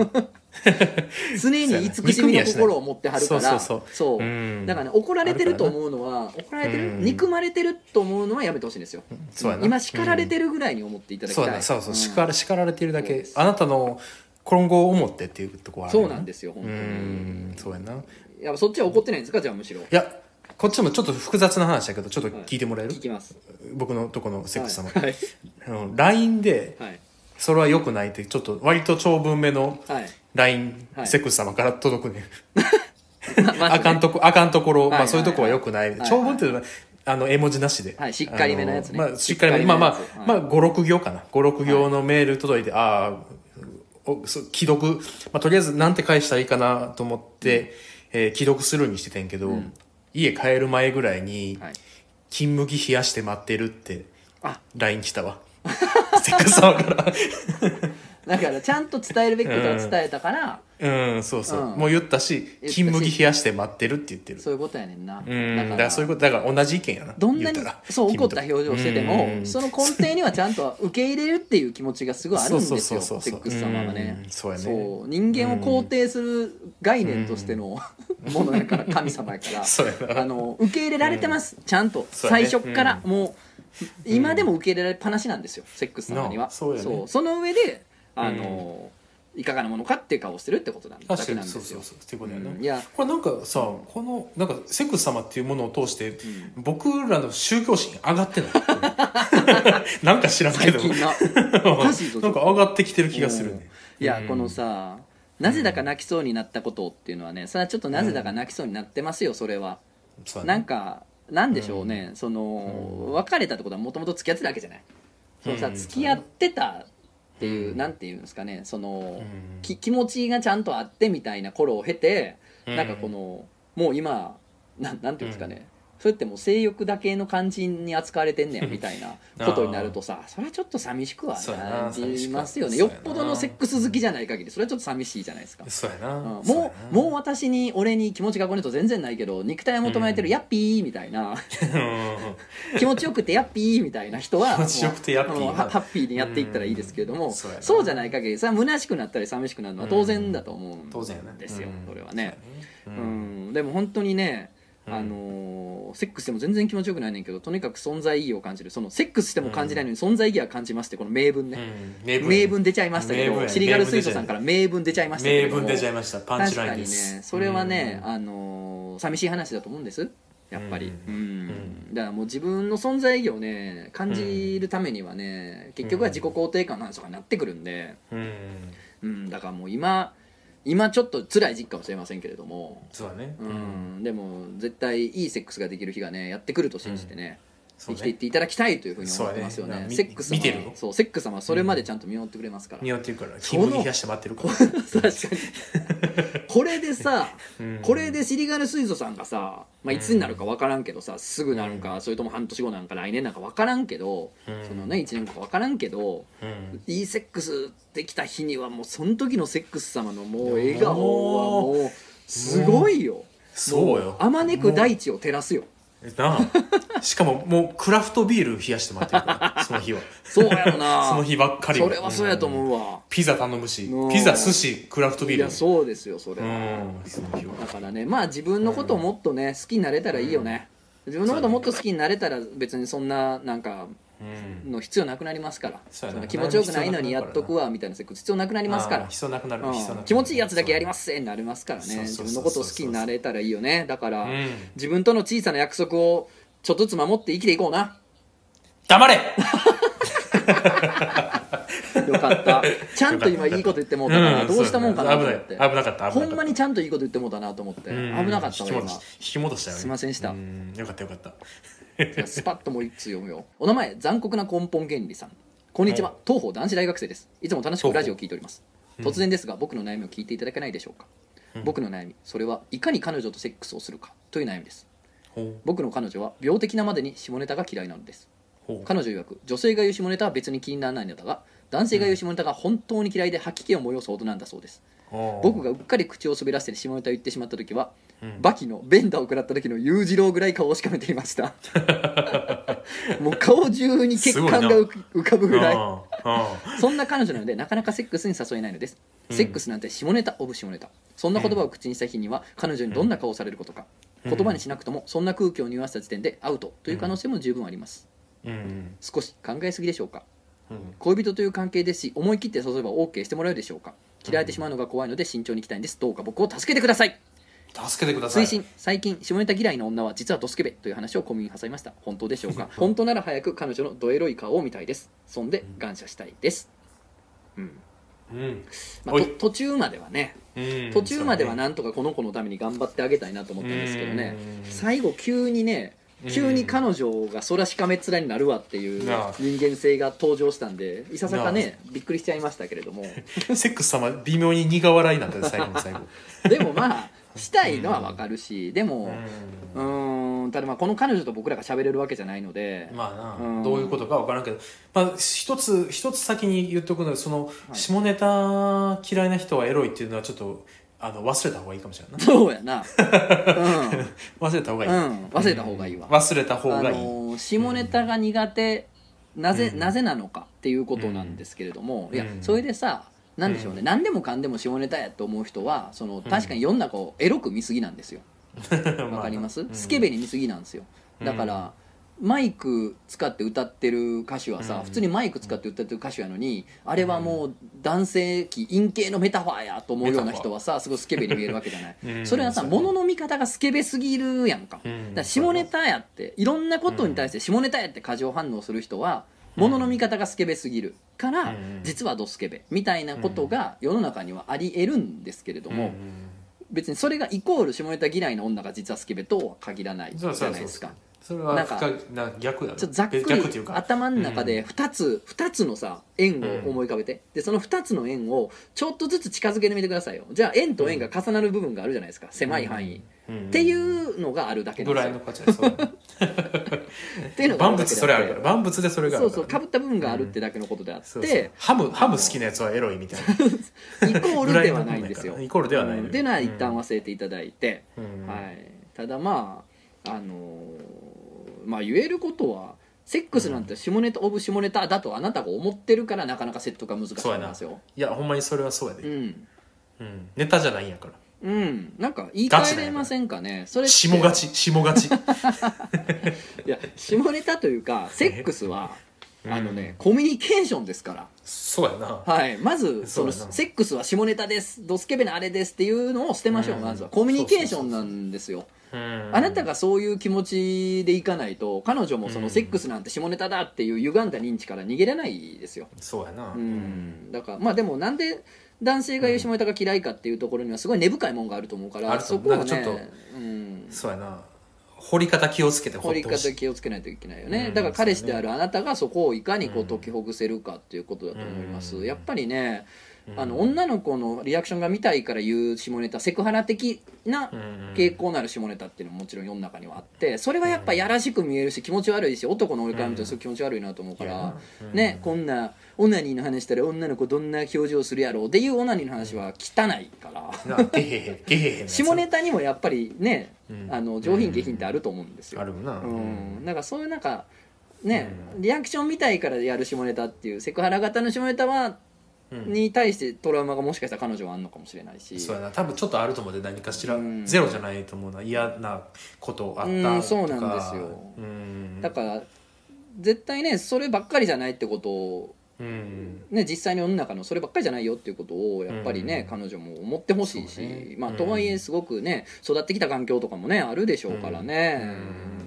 常に慈しみの心を持ってはるからそう。そうそう。そううん。だからね怒られてると思うのは怒られてるうん憎まれてると思うのはやめてほしいんですよ。そうやな。今叱られてるぐらいに思っていただきそうたいそうそう。うん。叱ら叱られてるだけあなたの今後を思ってっていうとこはあるそうなんですよ本う当に。ん。そうやないやそっちは怒ってないんですか？じゃあむしろ。やこっちもちょっと複雑な話だけどちょっと聞いてもらえる？聞きます。僕のとこのセックス様。はい。あの LINE ではい。それは良くないってちょっと割と長文目のはい。LINE はい。セックス様から届くね。あかんとこあかんところはいまあそういうとこは良くない。はい長文っていうのはあの絵文字なしで。はいしっかりめのやつね。あのまあしっかりめしっかりめまあまのやつ。あまあ56行かな。56行のメール届いてああおそう既読、まあ、とりあえずなんて返したらいいかなと思って、えー既読するにしててんけど、家帰る前ぐらいに、はい。金麦冷やして待ってるってあ。LINE 来たわ。セックス様からだからちゃんと伝えるべきことは伝えたからうん。そうそう、うん。もう言ったし金麦冷やして待ってるって言ってる。そういうことやねんな。うん。だからそういうことだから同じ意見やな。どんなに言たら。そう怒った表情しててもうん。その根底にはちゃんと受け入れるっていう気持ちがすごいあるんですよセそうそうそうそう。ックス様はね。うん。そうやね。そう。人間を肯定する概念としてのものやから神様やから そうやな。あの受け入れられてますちゃんと。そうやね。最初っからもう今でも受け入れられっぱなしなんですよセックス様には。なあそうやね。その上であのいかがなものかっていう顔をしてるってことなんだ。確かけなんですよ。にそうそうそうっていうことやな、うん。いや。これなんかさこのなんかセックス様っていうものを通して、僕らの宗教心上がってない？なんか知らんけど。な。んか上がってきてる気がするね。うん。いやこのさなぜだか泣きそうになったことっていうのはねそれはちょっとなぜだか泣きそうになってますよそれは。そうだねなんかなんでしょうね、その別れたってことはもともと付き合ってたわけじゃない？そのさうん。付き合ってたっていう、うん。なんていうんですかねその、うん。き気持ちがちゃんとあってみたいな頃を経て、うん。なんかこのもう今なんなんていうんですかね、それってもう性欲だけの感じに扱われてんねんみたいな ことになるとさそれはちょっと寂しくはななりますよね。よっぽどのセックス好きじゃない限りそれはちょっと寂しいじゃないですか。そうやな、うん。もうな。もう私に俺に気持ちがこねと全然ないけど肉体を求めてるうん。ヤッピーみたいな。う ん気持ちよくてヤッピーみたいな人は 気持ちよくてヤッピー。ハッピーにやっていったらいいですけれども、うん。そうそうじゃない限りそれは虚しくなったり寂しくなるのは当然だと思うんですよ、うん。それはね、ううん。ん。でも本当にねうん。あのーセックスでも全然気持ちよくないねんけどとにかく存在意義を感じる。そのセックスしても感じないのに存在意義は感じますってこの名文ね、うん。名名文出ちゃいましたけどシリガル水素さんから名文出ちゃいましたけれど。も名文出ちゃいました。パンチラインです。確かにねそれはね、うん。あのー寂しい話だと思うんです。やっぱり。ううん。ん、ん。だからもう自分の存在意義をね感じるためにはね、結局は自己肯定感の話とかになってくるんで、うん。うん、だからもう今今ちょっと辛い時期かもしれませんけれども。そうだね。うん、でも絶対いいセックスができる日がねやってくると信じてね、生きていっていただきたいというふうに思ってますよね。ね。セックス様見てる？のそうセックス様はそれまでちゃんと見守ってくれますから、匂ってるから気分冷やして待ってるから。確かに。これでさ、うん。これでシリガル水素さんがさ、まあ、いつになるか分からんけどさすぐなるか、それとも半年後なんか来年なんか分からんけど、うん。そのね1年後か分からんけど、うん。いいセックスできた日にはもうその時のセックス様のもう笑顔はもうすごいよ。そうよ。あまねく大地を照らすよなあしかももうクラフトビール冷やして待ってるから その日は。そうやろな。その日ばっかりは。それはそうやと思うわ、ピザ頼むしうん。ピザ寿司クラフトビール。いやそうですよそれうは、んその日は。だからねまあ自分のことをもっとね好きになれたらいいよね、自分のことをもっと好きになれたら別にそんななんかうんの必要なくなりますから。その気持ちよくないのにやっとくわみたいな必要なくなりますから。なくな気持ちいいやつだけやりますせになりますからね。自分のことを好きになれたらいいよね。だから、うん。自分との小さな約束をちょっとずつ守って生きていこうな。黙れ！よかった。ちゃんと今いいこと言ってもうたから、うんどうしたもんかなと思って。危なかった。ほんまにちゃんといいこと言ってもうたなと思って、うん。危なかったわ今。引き戻したよねすいませんでした。うん。よかったよかったスパッともう一通読むよ。お名前残酷な根本原理さん。こんにちは。東方男子大学生です。いつも楽しくラジオを聞いております。突然ですが僕の悩みを聞いていただけないでしょうか、僕の悩み。それはいかに彼女とセックスをするかという悩みです。ほう。僕の彼女は病的なまでに下ネタが嫌いなのです。ほう。彼女曰く女性が言う下ネタは別に気にならないのだが男性が言う下ネタが本当に嫌いで吐き気を催すほどなんだそうです。僕がうっかり口を滑らせて下ネタを言ってしまった時は、うん。バキのベンダーを食らった時の裕次郎ぐらい顔をしかめていました。もう顔中に血管が浮く浮かぶぐらい。ああそんな彼女なのでなかなかセックスに誘えないのです、うん。セックスなんて下ネタオブ下ネタ。そんな言葉を口にした日には彼女にどんな顔をされることか、うん。言葉にしなくともそんな空気を匂わせた時点でアウト。という可能性も十分あります、うん。少し考えすぎでしょうか。うん。恋人という関係ですし思い切って誘えば OK してもらえるでしょうか。嫌われてしまうのが怖いので慎重にいきたいんです。どうか僕を助けてください助けてください。推進。最近下ネタ嫌いの女は実はドスケベという話を小耳に挟みました。本当でしょうか本当なら早く彼女のドエロい顔を見たいです。そんで感謝したいです。うん。うん。まあ、途中まではねうん。途中まではなんとかこの子のために頑張ってあげたいなと思ったんですけどね。うん。最後急にね急に彼女がそらしかめっ面になるわっていう人間性が登場したんでいささかねびっくりしちゃいましたけれども。ね セックス様微妙に苦笑いになったよ最後の最後。でもまあしたいのはわかるしでもうん。ただまあこの彼女と僕らが喋れるわけじゃないのでまあうん。などういうことか分からんけど、まあ、一つ一つ先に言っとくのはその、い。下ネタ嫌いな人はエロいっていうのはちょっとあの忘れた方がいいかもしれないな。そうやな。忘れた方がいい、うん、うん、忘れた方がいいわ。忘れた方あがいい、のー下ネタが苦手なぜ、うん。なぜなのかっていうことなんですけれども、いやうんそれでさなんでしょうね、うん。何でもかんでも下ネタやと思う人はその確かに世の中をエロく見すぎなんですよ。わかります、スケベに見すぎなんですよ。だから、マイク使って歌ってる歌手はさ、うん。普通にマイク使って歌ってる歌手やのにあれはもう男性器陰茎のメタファーやと思うような人はさすごいスケベに見えるわけじゃない、うん。それはさそうやね。物の見方がスケベすぎるやんか,、うん。だから下ネタやっていろんなことに対して下ネタやって過剰反応する人は物の見方がスケベすぎる。から、うん。実はドスケベみたいなことが世の中にはありえるんですけれども、別にそれがイコール下ネタ嫌いな女が実はスケベとは限らないじゃないですか。それはなんか逆だね。ちょっとざっくり頭の中で2つ、二つのさ円を思い浮かべて、でその2つの円をちょっとずつ近づけてみてくださいよ。じゃあ円と円が重なる部分があるじゃないですか。狭い範囲、うんっていうのがあるだけなんぐですよらいの価値っていうのが万物それあるから。万物でそれがあそうるから。ねそうかぶった部分があるってだけのことであって、そうそう。ハムハム好きなやつはエロいみたいな。イコールではないんですよ。イコールではないのよ。うん。っていうのは一旦忘れていただいて、うん。はい、ただまああのーまあ言えることはセックスなんて下ネタオブ下ネタだとあなたが思ってるからなかなか説得が難しいんですよ。いやほんまにそれはそうやで、うんうんネタじゃないんやからうん。なんか言い換えれませんかね？それ下勝ち下勝ち。いや下ネタというかセックスはあのねコミュニケーションですから。そうやな。はい、まずそのセックスは下ネタです。ドスケベなあれですっていうのを捨てましょう、うん。まずは。コミュニケーションなんですよ。うん。あなたがそういう気持ちでいかないと彼女もそのセックスなんて下ネタだっていう歪んだ認知から逃げれないですよ、そうやな。うん、だからまあでもなんで男性が言う下ネタが嫌いかっていうところにはすごい根深いもんがあると思うからあると思そこをねうなんかちょっとうん、そうやな。掘り方気をつけて掘掘りほしい。方気をつけないといけないよね、うんだから彼氏であるあなたがそこをいかにこう解きほぐせるかっていうことだと思います、うん。やっぱりねうん。あの女の子のリアクションが見たいから言う下ネタセクハラ的なうん。傾向のある下ネタっていうのももちろん世の中にはあってそれはやっぱやらしく見えるし気持ち悪いし男の俺から見たらすごい気持ち悪いなと思うから、うん。ねこんなオナニーの話したら女の子どんな表情するやろうっていうオナニーの話は汚いから。下ネタにもやっぱりね、うん。あの上品下品ってあると思うんですよ、あるな。うん、なんかそういうなんかね、リアクションみたいからやる下ネタっていうセクハラ型の下ネタは、うん。に対してトラウマがもしかしたら彼女はあんのかもしれないし。そうやな。多分ちょっとあると思うで何かしら、うん。ゼロじゃないと思うな。嫌なことあったとか。うんそうなんですよ。うん。だから絶対ねそればっかりじゃないってことをうんね、実際に世の中のそればっかりじゃないよっていうことをやっぱりね、うん。彼女も思ってほしいし、まあ、うんとはいえすごくね育ってきた環境とかもねあるでしょうからね、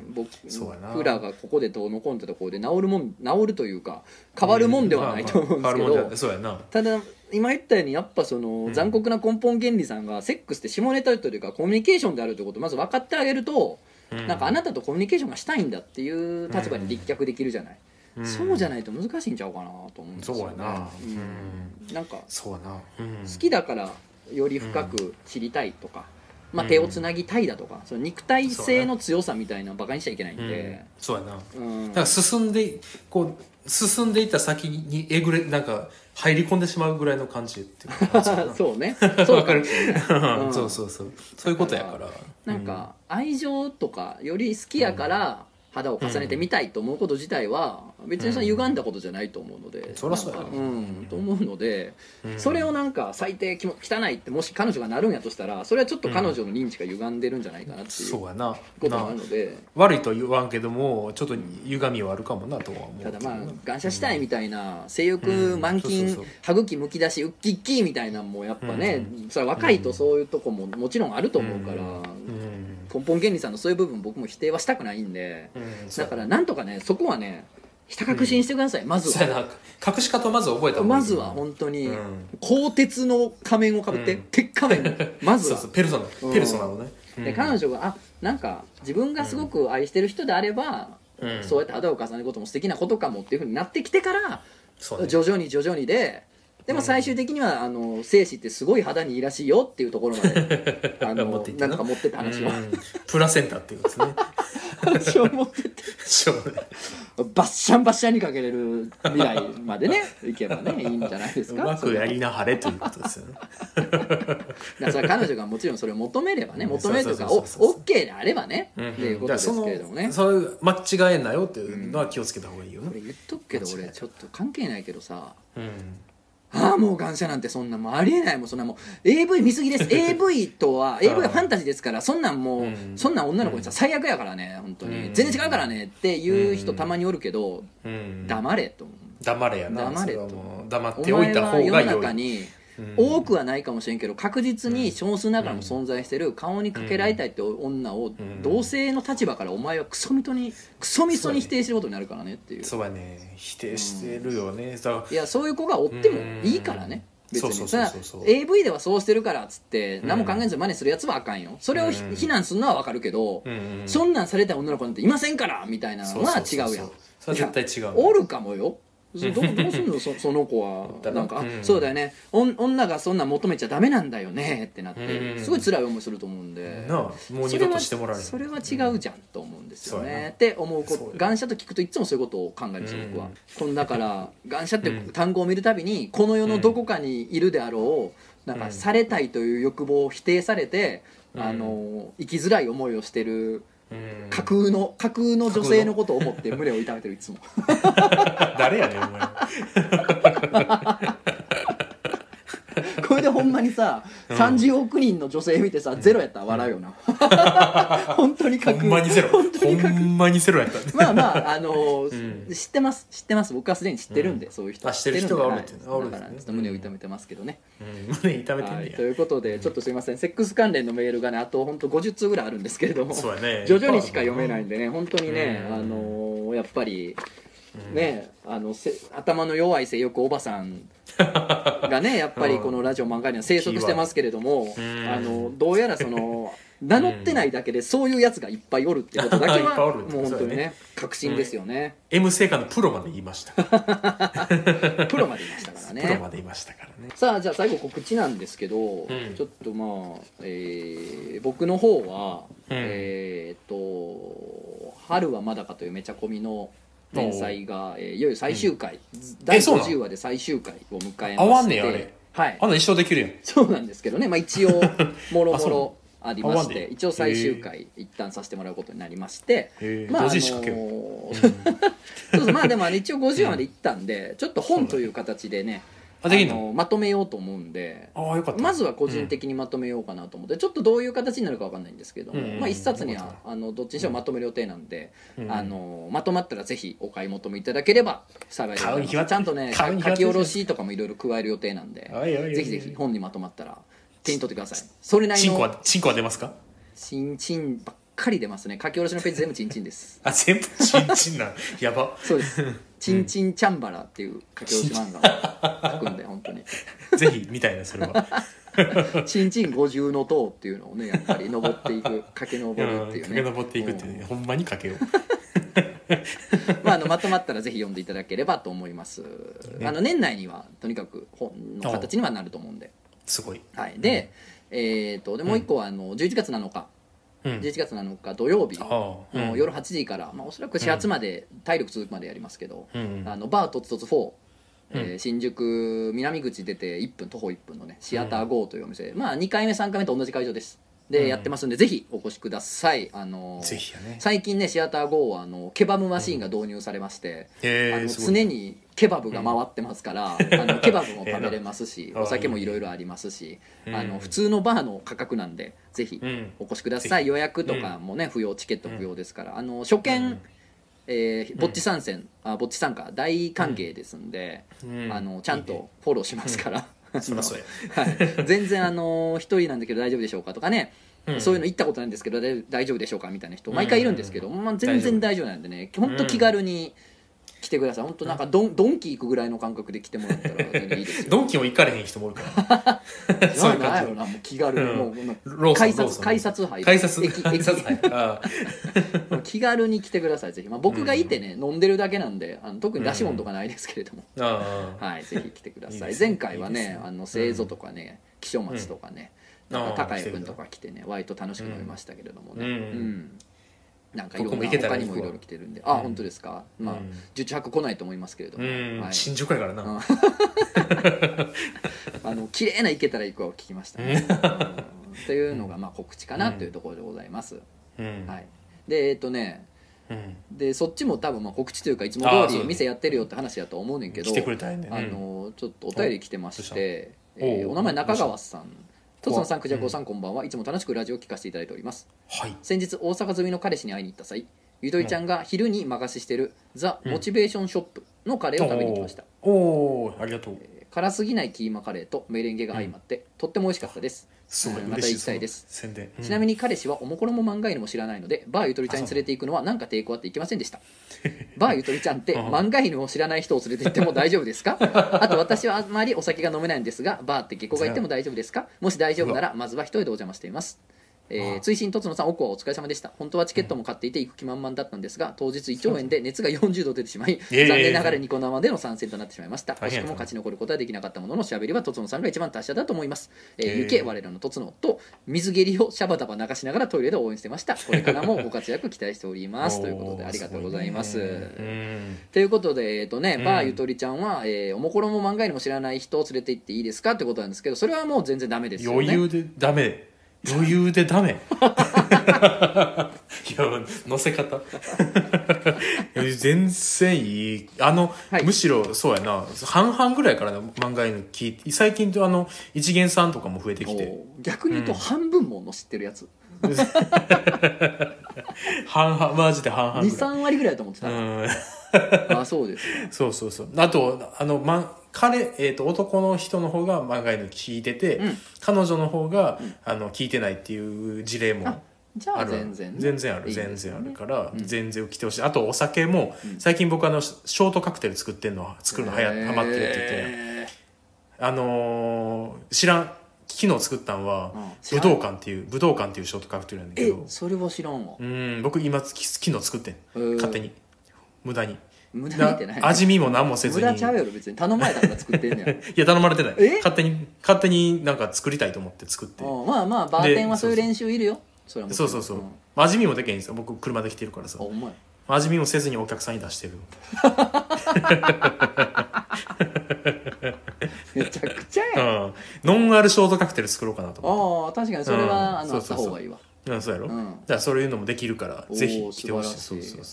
うん。僕らがここでどうのこうのってところで治るもん治るというか変わるもんではないと思うんですけど。ただ今言ったようにやっぱそのん。残酷な根本原理さんがセックスって下ネタというかコミュニケーションであるということをまず分かってあげると、うん。なんかあなたとコミュニケーションがしたいんだっていう立場に立脚できるじゃない、うん。そうじゃないと難しいんちゃうかなと思うんですよ、ね、そうやな。うん。なんかそうやな、うん、好きだからより深く知りたいとか、まあ、手をつなぎたいだとか、その肉体性の強さみたいなのバカにしちゃいけないんうん。で、そうやな。うん。だから進んでこう進んでいった先にえぐれなんか入り込んでしまうぐらいの感じっていうか そうね。そうかもしれない、うん。そうそうそう。そういうことやから。なんか愛情とかより好きやから肌を重ねてみたいと思うこと自体は別にその歪んだことじゃないと思うので、そりゃそううんと思うので、うん。それをなんか最低きも汚いってもし彼女がなるんやとしたらそれはちょっと彼女の認知が歪んでるんじゃないかなっていうこともあなるので。悪いとは言わんけどもちょっと歪みはあるかもなとは思う。ただまあ感謝したいみたいな性欲満勤歯茎むき出しウッキッキーみたいなのもやっぱね、それは若いとそういうとこももちろんあると思うから、うん根本原理さんのそういう部分僕も否定はしたくないんで、うんだからなんとかねそこはねひた確信してください、まずは。隠し方をまず覚えたまずは本当に、うん。鋼鉄の仮面をかぶって、うん。鉄仮面。をまずは。ペルソナ。うん。ペルソナのね。で彼女があなんか自分がすごく愛してる人であれば、うん。そうやって肌を重ねることも素敵なことかもっていうふうになってきてから、ね。徐々に徐々にででも最終的には、あの精子ってすごい肌にいいらしいよっていうところまで あの持っていってな。んとか持ってった話を、うん。プラセンタっていうですね。話を持ってってそう。ねバッシャンバッシャンにかけれる未来までね いけばねいいんじゃないですうかまくやりなはれということですよね。だからそれは彼女がもちろんそれを求めればねうん。求めるというかそうおそうそうそう。OK であればね、うん。っていうことですけれどもね。そういう間違えんなよっていうのは気をつけた方がいいよね。これ言っとくけど俺ちょっと関係ないけどさ。うんああもう感謝なんてそんなもうありえないもうそんなもう。AV 見すぎです。AV とは AV はファンタジーですからそんなんもう、うん。そんなん女の子にさ最悪やからね本当に、うん。全然違うからねっていう人たまにおるけど、うん。黙れと思う。黙れやな。黙れと。黙っおておいた方が良い。中にうん多くはないかもしれんけど確実に少数ながらも存在してる顔にかけられたいって女をん。同性の立場からお前はクソみとにクソみそに否定してることになるからねっていう。そうやね。否定してるよね。いやそういう子がおってもいいからね。別にさ AV ではそうしてるからっつって何も考えず真似するやつはあかんよ。それを非難するのはわかるけど、そんなんされた女の子なんていませんからみたいなのは違うやん。そそれは絶対違うおるかもよ。そどうどうすんの？そその子は。だななんか、あうん。そうだよね。女がそんなん求めちゃダメなんだよね。ってなって、うん。すごい辛い思いすると思うんで。なあもう二度としてもらえそれは違うじゃんと思うんですよね。って思うこと願者と聞くといつもそういうことを考えるすよ僕はうん。このだから願者ってうん。単語を見るたびにこの世のどこかにいるであろうなんかうんされたいという欲望を否定されてうん。あの生きづらい思いをしてるうん架空の架空の女性のことを思って胸を痛めてるいつも。誰やねんお前さ、うん。30億人の女性見てさゼロやったら笑うよな、本当に架ほ空んまにゼロ。本当に架空ほんまにゼロやったねまあまああのーうん。知ってます。知ってます。僕はすでに知ってるんで、そういう人あ知ってる人がおるってだからちょっと胸を痛めてますけどね、うん。胸痛めてんはい、ということでちょっとすいません。セックス関連のメールがねあと本当50通ぐらいあるんですけれどもそうやね。徐々にしか読めないんでね本当にね、うん。あのーやっぱりねあのせ頭の弱い性欲おばさん がねやっぱりこのラジオ漫画には生息してますけれども、うん。あのどうやらその 名乗ってないだけでそういうやつがいっぱいおるってことだけはるもう本当にね確信ですよね、M 製菓のプロまで言いました。プロまでいましたからね。プロまで言いましたからね。さあじゃあ最後告知なんですけど、ん。ちょっとまあ、えー僕の方は、うん。えーっと「春はまだか」というめちゃ込みの連載が、えーいよいよ最終回、うなん50話で最終回を迎えまして。合わんねやあれ。はい。あんな一生できるやん。そうなんですけどね、まあ、一応 もろもろありまして一応最終回一旦させてもらうことになりまして。まあ同時に仕掛けよー そうそう。まあでもあの一応50までいったんで、ちょっと本という形でねあの？のまとめようと思うんで。ああよかった。まずは個人的にまとめようかなと思って、ちょっとどういう形になるかわかんないんですけども、うん。まあ、一冊にはあのどっちにしろまとめる予定なんで、うん。あのまとまったらぜひお買い求めいただければ幸いです。ちゃんとね書き下ろしとかもいろいろ加える予定なんでぜひぜひ本にまとまったら手に取ってください。それなりチンコのはチンコは出ますか？チンチンばっかり出ますね。書き下ろしのページ全部チンチンです。あ全部チンチンなんやば。そうです「チンチンチャンバラ」っていう書き下ろし漫画を書くんで本当に。ぜひみたいなそれは「チンチン五重の塔」っていうのをねやっぱり登っていく駆け上るっていうね。駆け上っていくってねほんまにかけよう。まあ、あのまとまったらぜひ読んでいただければと思います、あの年内にはとにかく本の形にはなると思うんで,、すごい。はい、で,、えー、とでもう一個はあの11月7日うん。11月7日土曜日。ああうん。の夜8時から、まあ、おそらく始発まで体力続くまでやりますけど、うんあのバーとつとつ4、えーうん。新宿南口出て1分徒歩1分のねシアター GO というお店、まあ2回目3回目と同じ会場です。で、うん。やってますんでぜひお越しください。あのね。最近ねシアター GO はあのケバブマシーンが導入されまして、あの常にケバブが回ってますから、あのケバブも食べれますし、お酒もいろいろありますし、うん。あの普通のバーの価格なんでぜひうん。お越しください、ぜ予約とかもね不要チケット不要ですから、あの初見、うん。えーぼっち参戦、あぼっち参加大歓迎ですんで、うん。あのちゃんとフォローしますから、はい、全然あの一人なんだけど大丈夫でしょうかとかね、うん。そういうの行ったことないんですけどだ大丈夫でしょうかみたいな人毎回いるんですけど、まあ、全然大丈夫なんでね本当気軽に来てください。本当なんかドンドンキ行くぐらいの感覚で来てもらったら全然いいですよ。ドンキも行かれへん人もおるから。そういう感じなんやろな。もう気軽に、うん。もうローソン改札ローソン。改札入る改札駅改札駅あ もう気軽に来てください。ぜひ、まあ、僕がいてね、飲んでるだけなんであの特に出し物とかないですけれども、ああ。はいぜひ来てください。いいですね。前回はいねいですね。あの製造とかね気象町とかね、うん。なんかあー高谷君とか来てね割と楽しく飲みましたけれどもね、うん。うんなんかいろんな他にもいろいろ来てるんで。あ、う。ん本当ですか？まあ、うん受来ないと思いますけれども、うん。はい、新宿やからな。うん。あの綺麗な行けたら行くを聞きました。ね、うん。というのがまあ告知かなというところでございます、うん。はい。でえっとね。うん。でそっちも多分まあ告知というかいつも通り店やってるよって話だと思うねんけどあのちょっとお便り来てまして、えーお名前中川さんとつのさんおくじゃこさんこんばんは。いつも楽しくラジオを聞かせていただいております。はい。先日大阪済みの彼氏に会いに行った際ゆとりちゃんが昼に任せしてるザ・モチベーションショップのカレーを食べに行きました、おおーありがとう。辛すぎないキーマカレーとメレンゲが相まって、とっても美味しかったですすごいうんまた行きたいです。宣伝。ちなみに彼氏はおもころも漫画犬も知らないのでバーゆとりちゃんに連れて行くのはなんか抵抗あって行きませんでした。バーゆとりちゃんってうん。漫画犬を知らない人を連れて行っても大丈夫ですか？あと私はあまりお酒が飲めないんですがバーって下校が行っても大丈夫ですか？もし大丈夫ならまずは一人でお邪魔していますえーあ追伸とつのさん、奥はお疲れ様でした。本当はチケットも買っていて行く気満々だったんですが、当日胃腸炎で熱が40度出てしまい、残念ながらニコ生での参戦となってしまいました。惜しくも勝ち残ることはできなかったものの、しゃべりはとつのさんが一番達者だと思います。えー、えーゆけ、我らのとつのと、水蹴りをシャバダバ流しながらトイレで応援してました。これからもご活躍期待しております。ということで、ありがとうございます。ということで、えっとね、うんバーゆとりちゃんは、えーおもころも漫画にも知らない人を連れて行っていいですか？ってことなんですけど、それはもう全然ダメですよね。余裕でダメ余裕でダメ。いや乗せ方。全然いい。あの、はい。むしろそうやな。半々ぐらいからな漫画犬聞いて最近とあの一元さんとかも増えてきて。逆に言うと半分もの知ってるやつ、半々マジで半々ぐらい。23割ぐらいだと思ってた、うん あそうですそうそうそう。あとあの、ま、彼、えー、と男の人の方が漫画犬聞いてて、うん。彼女の方が、あの聞いてないっていう事例もあじゃあ全然。ね、全然ある。いい全然あるから、うん。全然来てほしい。あとお酒も、最近僕あのショートカクテル作ってんの作るのはや、ハマってるって言って。ねあのー知らん。昨日作ったんは、武道館っていう武道館っていうショートカクテルなんだけえどそれは知らんわ。うん僕今き昨日作ってん。勝手に無駄に。無駄にってない。な味見も何もせずに。無駄ちゃうやろ別に。頼まれたから作ってんねや。いや頼まれてない。え？勝手に勝手になんか作りたいと思って作って。うんまあまあバーテンはそういう練習いるよ。それはもちろそうんそうそう、ん。味見もできへんんですよ。僕車で来てるからさ。あお前味見もせずにお客さんに出してる。めちゃくちゃや。んうん。ノンアルショートカクテル作ろうかなと思って。ああ確かにそれは、うん。あのあっそうそうそうた方がいいわ。うん、そうやろ、うん。だからそういうのもできるからおーぜひ来てほしい。素晴らしい。そうそうそう、う。ん、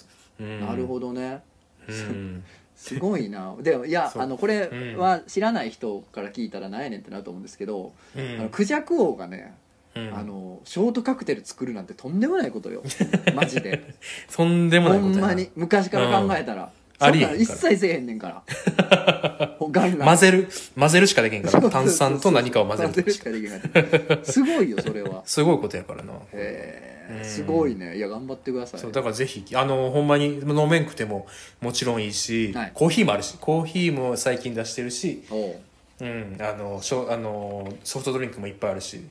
なるほどね。うん。すごいな。でもいや あのこれうん。は知らない人から聞いたら何やねんってなると思うんですけど、うん。あのクジャク王がね、うん。あのショートカクテル作るなんてとんでもないことよ。マジで。とんでもなほいことやな。んまに。昔から考えたら、ありえへんから。なん一切せえへんねんから。混ぜる混ぜるしかできへんから。炭酸と何かを混ぜる混ぜるしかできないすごいよそれは。すごいことやからな。へえうん。すごいね。いや頑張ってくださいそうだからぜひあのほんまに飲めんくてももちろんいいし、はい。コーヒーもあるしコーヒーも最近出してるし、おう。うん、あのしょあのソフトドリンクもいっぱいあるし。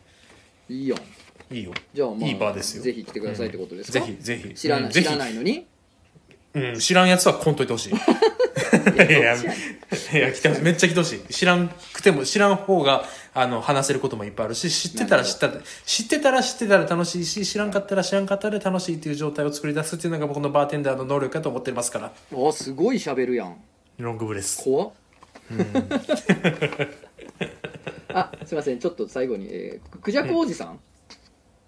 いいよ。いいよ。じゃあまあいいバーですよ。ぜひ来てくださいってことですか、ぜひぜひ。知らない、うん知らないのに？うん、知らんやつは来んといてほしい。いやいや来てほしい。めっちゃ来てほしい。知らんくても知らん方があの話せることもいっぱいあるし知ってたら知った知ってたら知ってたら楽しいし知らんかったら知らんかったら楽しいっていう状態を作り出すっていうのが僕のバーテンダーの能力かと思ってますから。あすごい喋るやん。ロングブレス。怖っ。あすいませんちょっと最後に、えー、クジャク王子さん、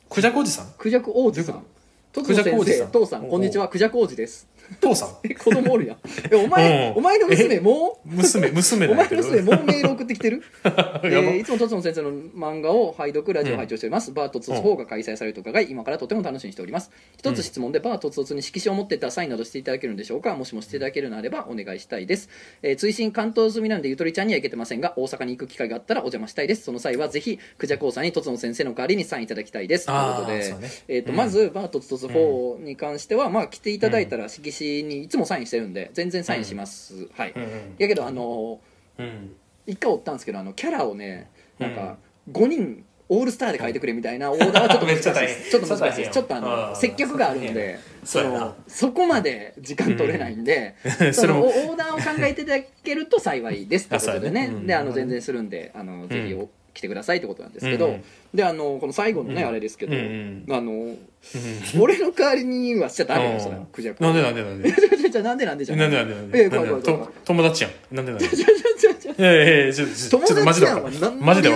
クジャクおじさん？クジャク王子さん。クジャク先王子さん。生父さんこんにちは。クジャク王子です父さん。え子供おるやん。えお前、うん。お前の娘もう？娘娘 お前の娘もうメール送ってきてる、えーいつもとつの先生の漫画を拝読ラジオを拝聴しております、バートツツ4が開催されると伺い今からとても楽しみにしております。一つ質問で、バートツツに色紙を持ってったらサインなどしていただけるんでしょうか？もしもしていただけるのであればお願いしたいです、えー追伸関東済みなんでゆとりちゃんには行けてませんが大阪に行く機会があったらお邪魔したいです。その際はぜひクジャコウさんにとつの先生の代わりにサインいただきたいです。ということで、ね。えーとうんまずバートツツ4に関しては、まあ来ていただいたら色紙にいつもサインしてるんで全然サインします、はい、うんうん。やけどあのうん。一回おったんですけどあのキャラをねなんか5人オールスターで書いてくれみたいなオーダーは ちょっと難しいです。ちょっと難しいですちちょっとあのうん。接客があるんでそのそこまで時間取れないんで、うん。そのオーダーを考えていただけると幸いですということでね。ねうんであの全然するんであのぜひお来てくださいってことなんですけど、うんであのこの最後のね、うん。あれですけど、うんあの俺の代わりにはしちゃダメよそれはクジャクなんでなんでなんで？じゃあなんでなんでじゃなんでなんでなんえで？え怖い怖い怖い。と友達やん。なんでなんで？いやいやいやちょっとマジでマジでわからんマジで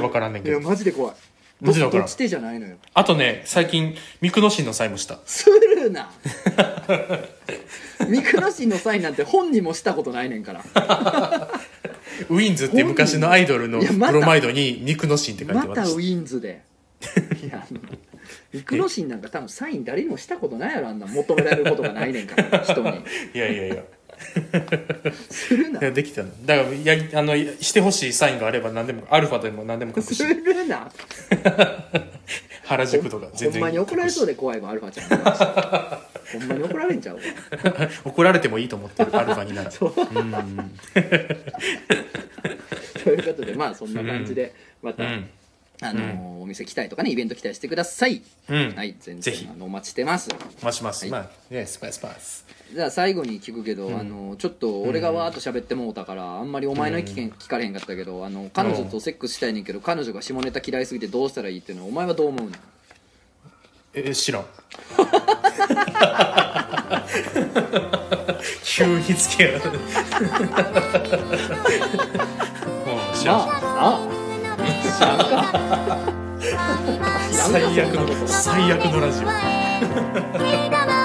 わからんねんいやけどマジで怖い。マジでわからん。どっち手じゃないのよ。あとね最近ミクノシンのサインもした。するな。ミクノシンのサインなんて本人もしたことないねんから w-indsって昔のアイドルのいやまたプロマイドにミクノシンって書いてまた w-indsで。いやあのミクノシンなんか多分サイン誰にもしたことないやろあんな求められることがないねんから人に。いやいやいや。するな。いやできたのだ。からやりあのしてほしいサインがあれば何でもアルファでも何でも書くすしるな。原宿とか全然。ほんまに怒られそうでで怖いわアルファちゃんほんまに怒られんちゃう？わ 怒られてもいいと思ってるアルファにならそう。うん。ということでまあそんな感じでまた、うん。あのーお店来たりとかねイベント来たりしてください、うん。はい全ぜひ。然あのお待ちしてます。増します、はい。まあねスパイスパイス。じゃあ最後に聞くけど、あのちょっと俺がわーっと喋ってもうたからあんまりお前の意見聞かれへんかったけどあの彼女とセックスしたいねんけど彼女が下ネタ嫌いすぎてどうしたらいいっていうのはお前はどう思うの？え知らん。急につけやう。ん知らん、まあ。あ知らんか。最悪の最悪のラジオ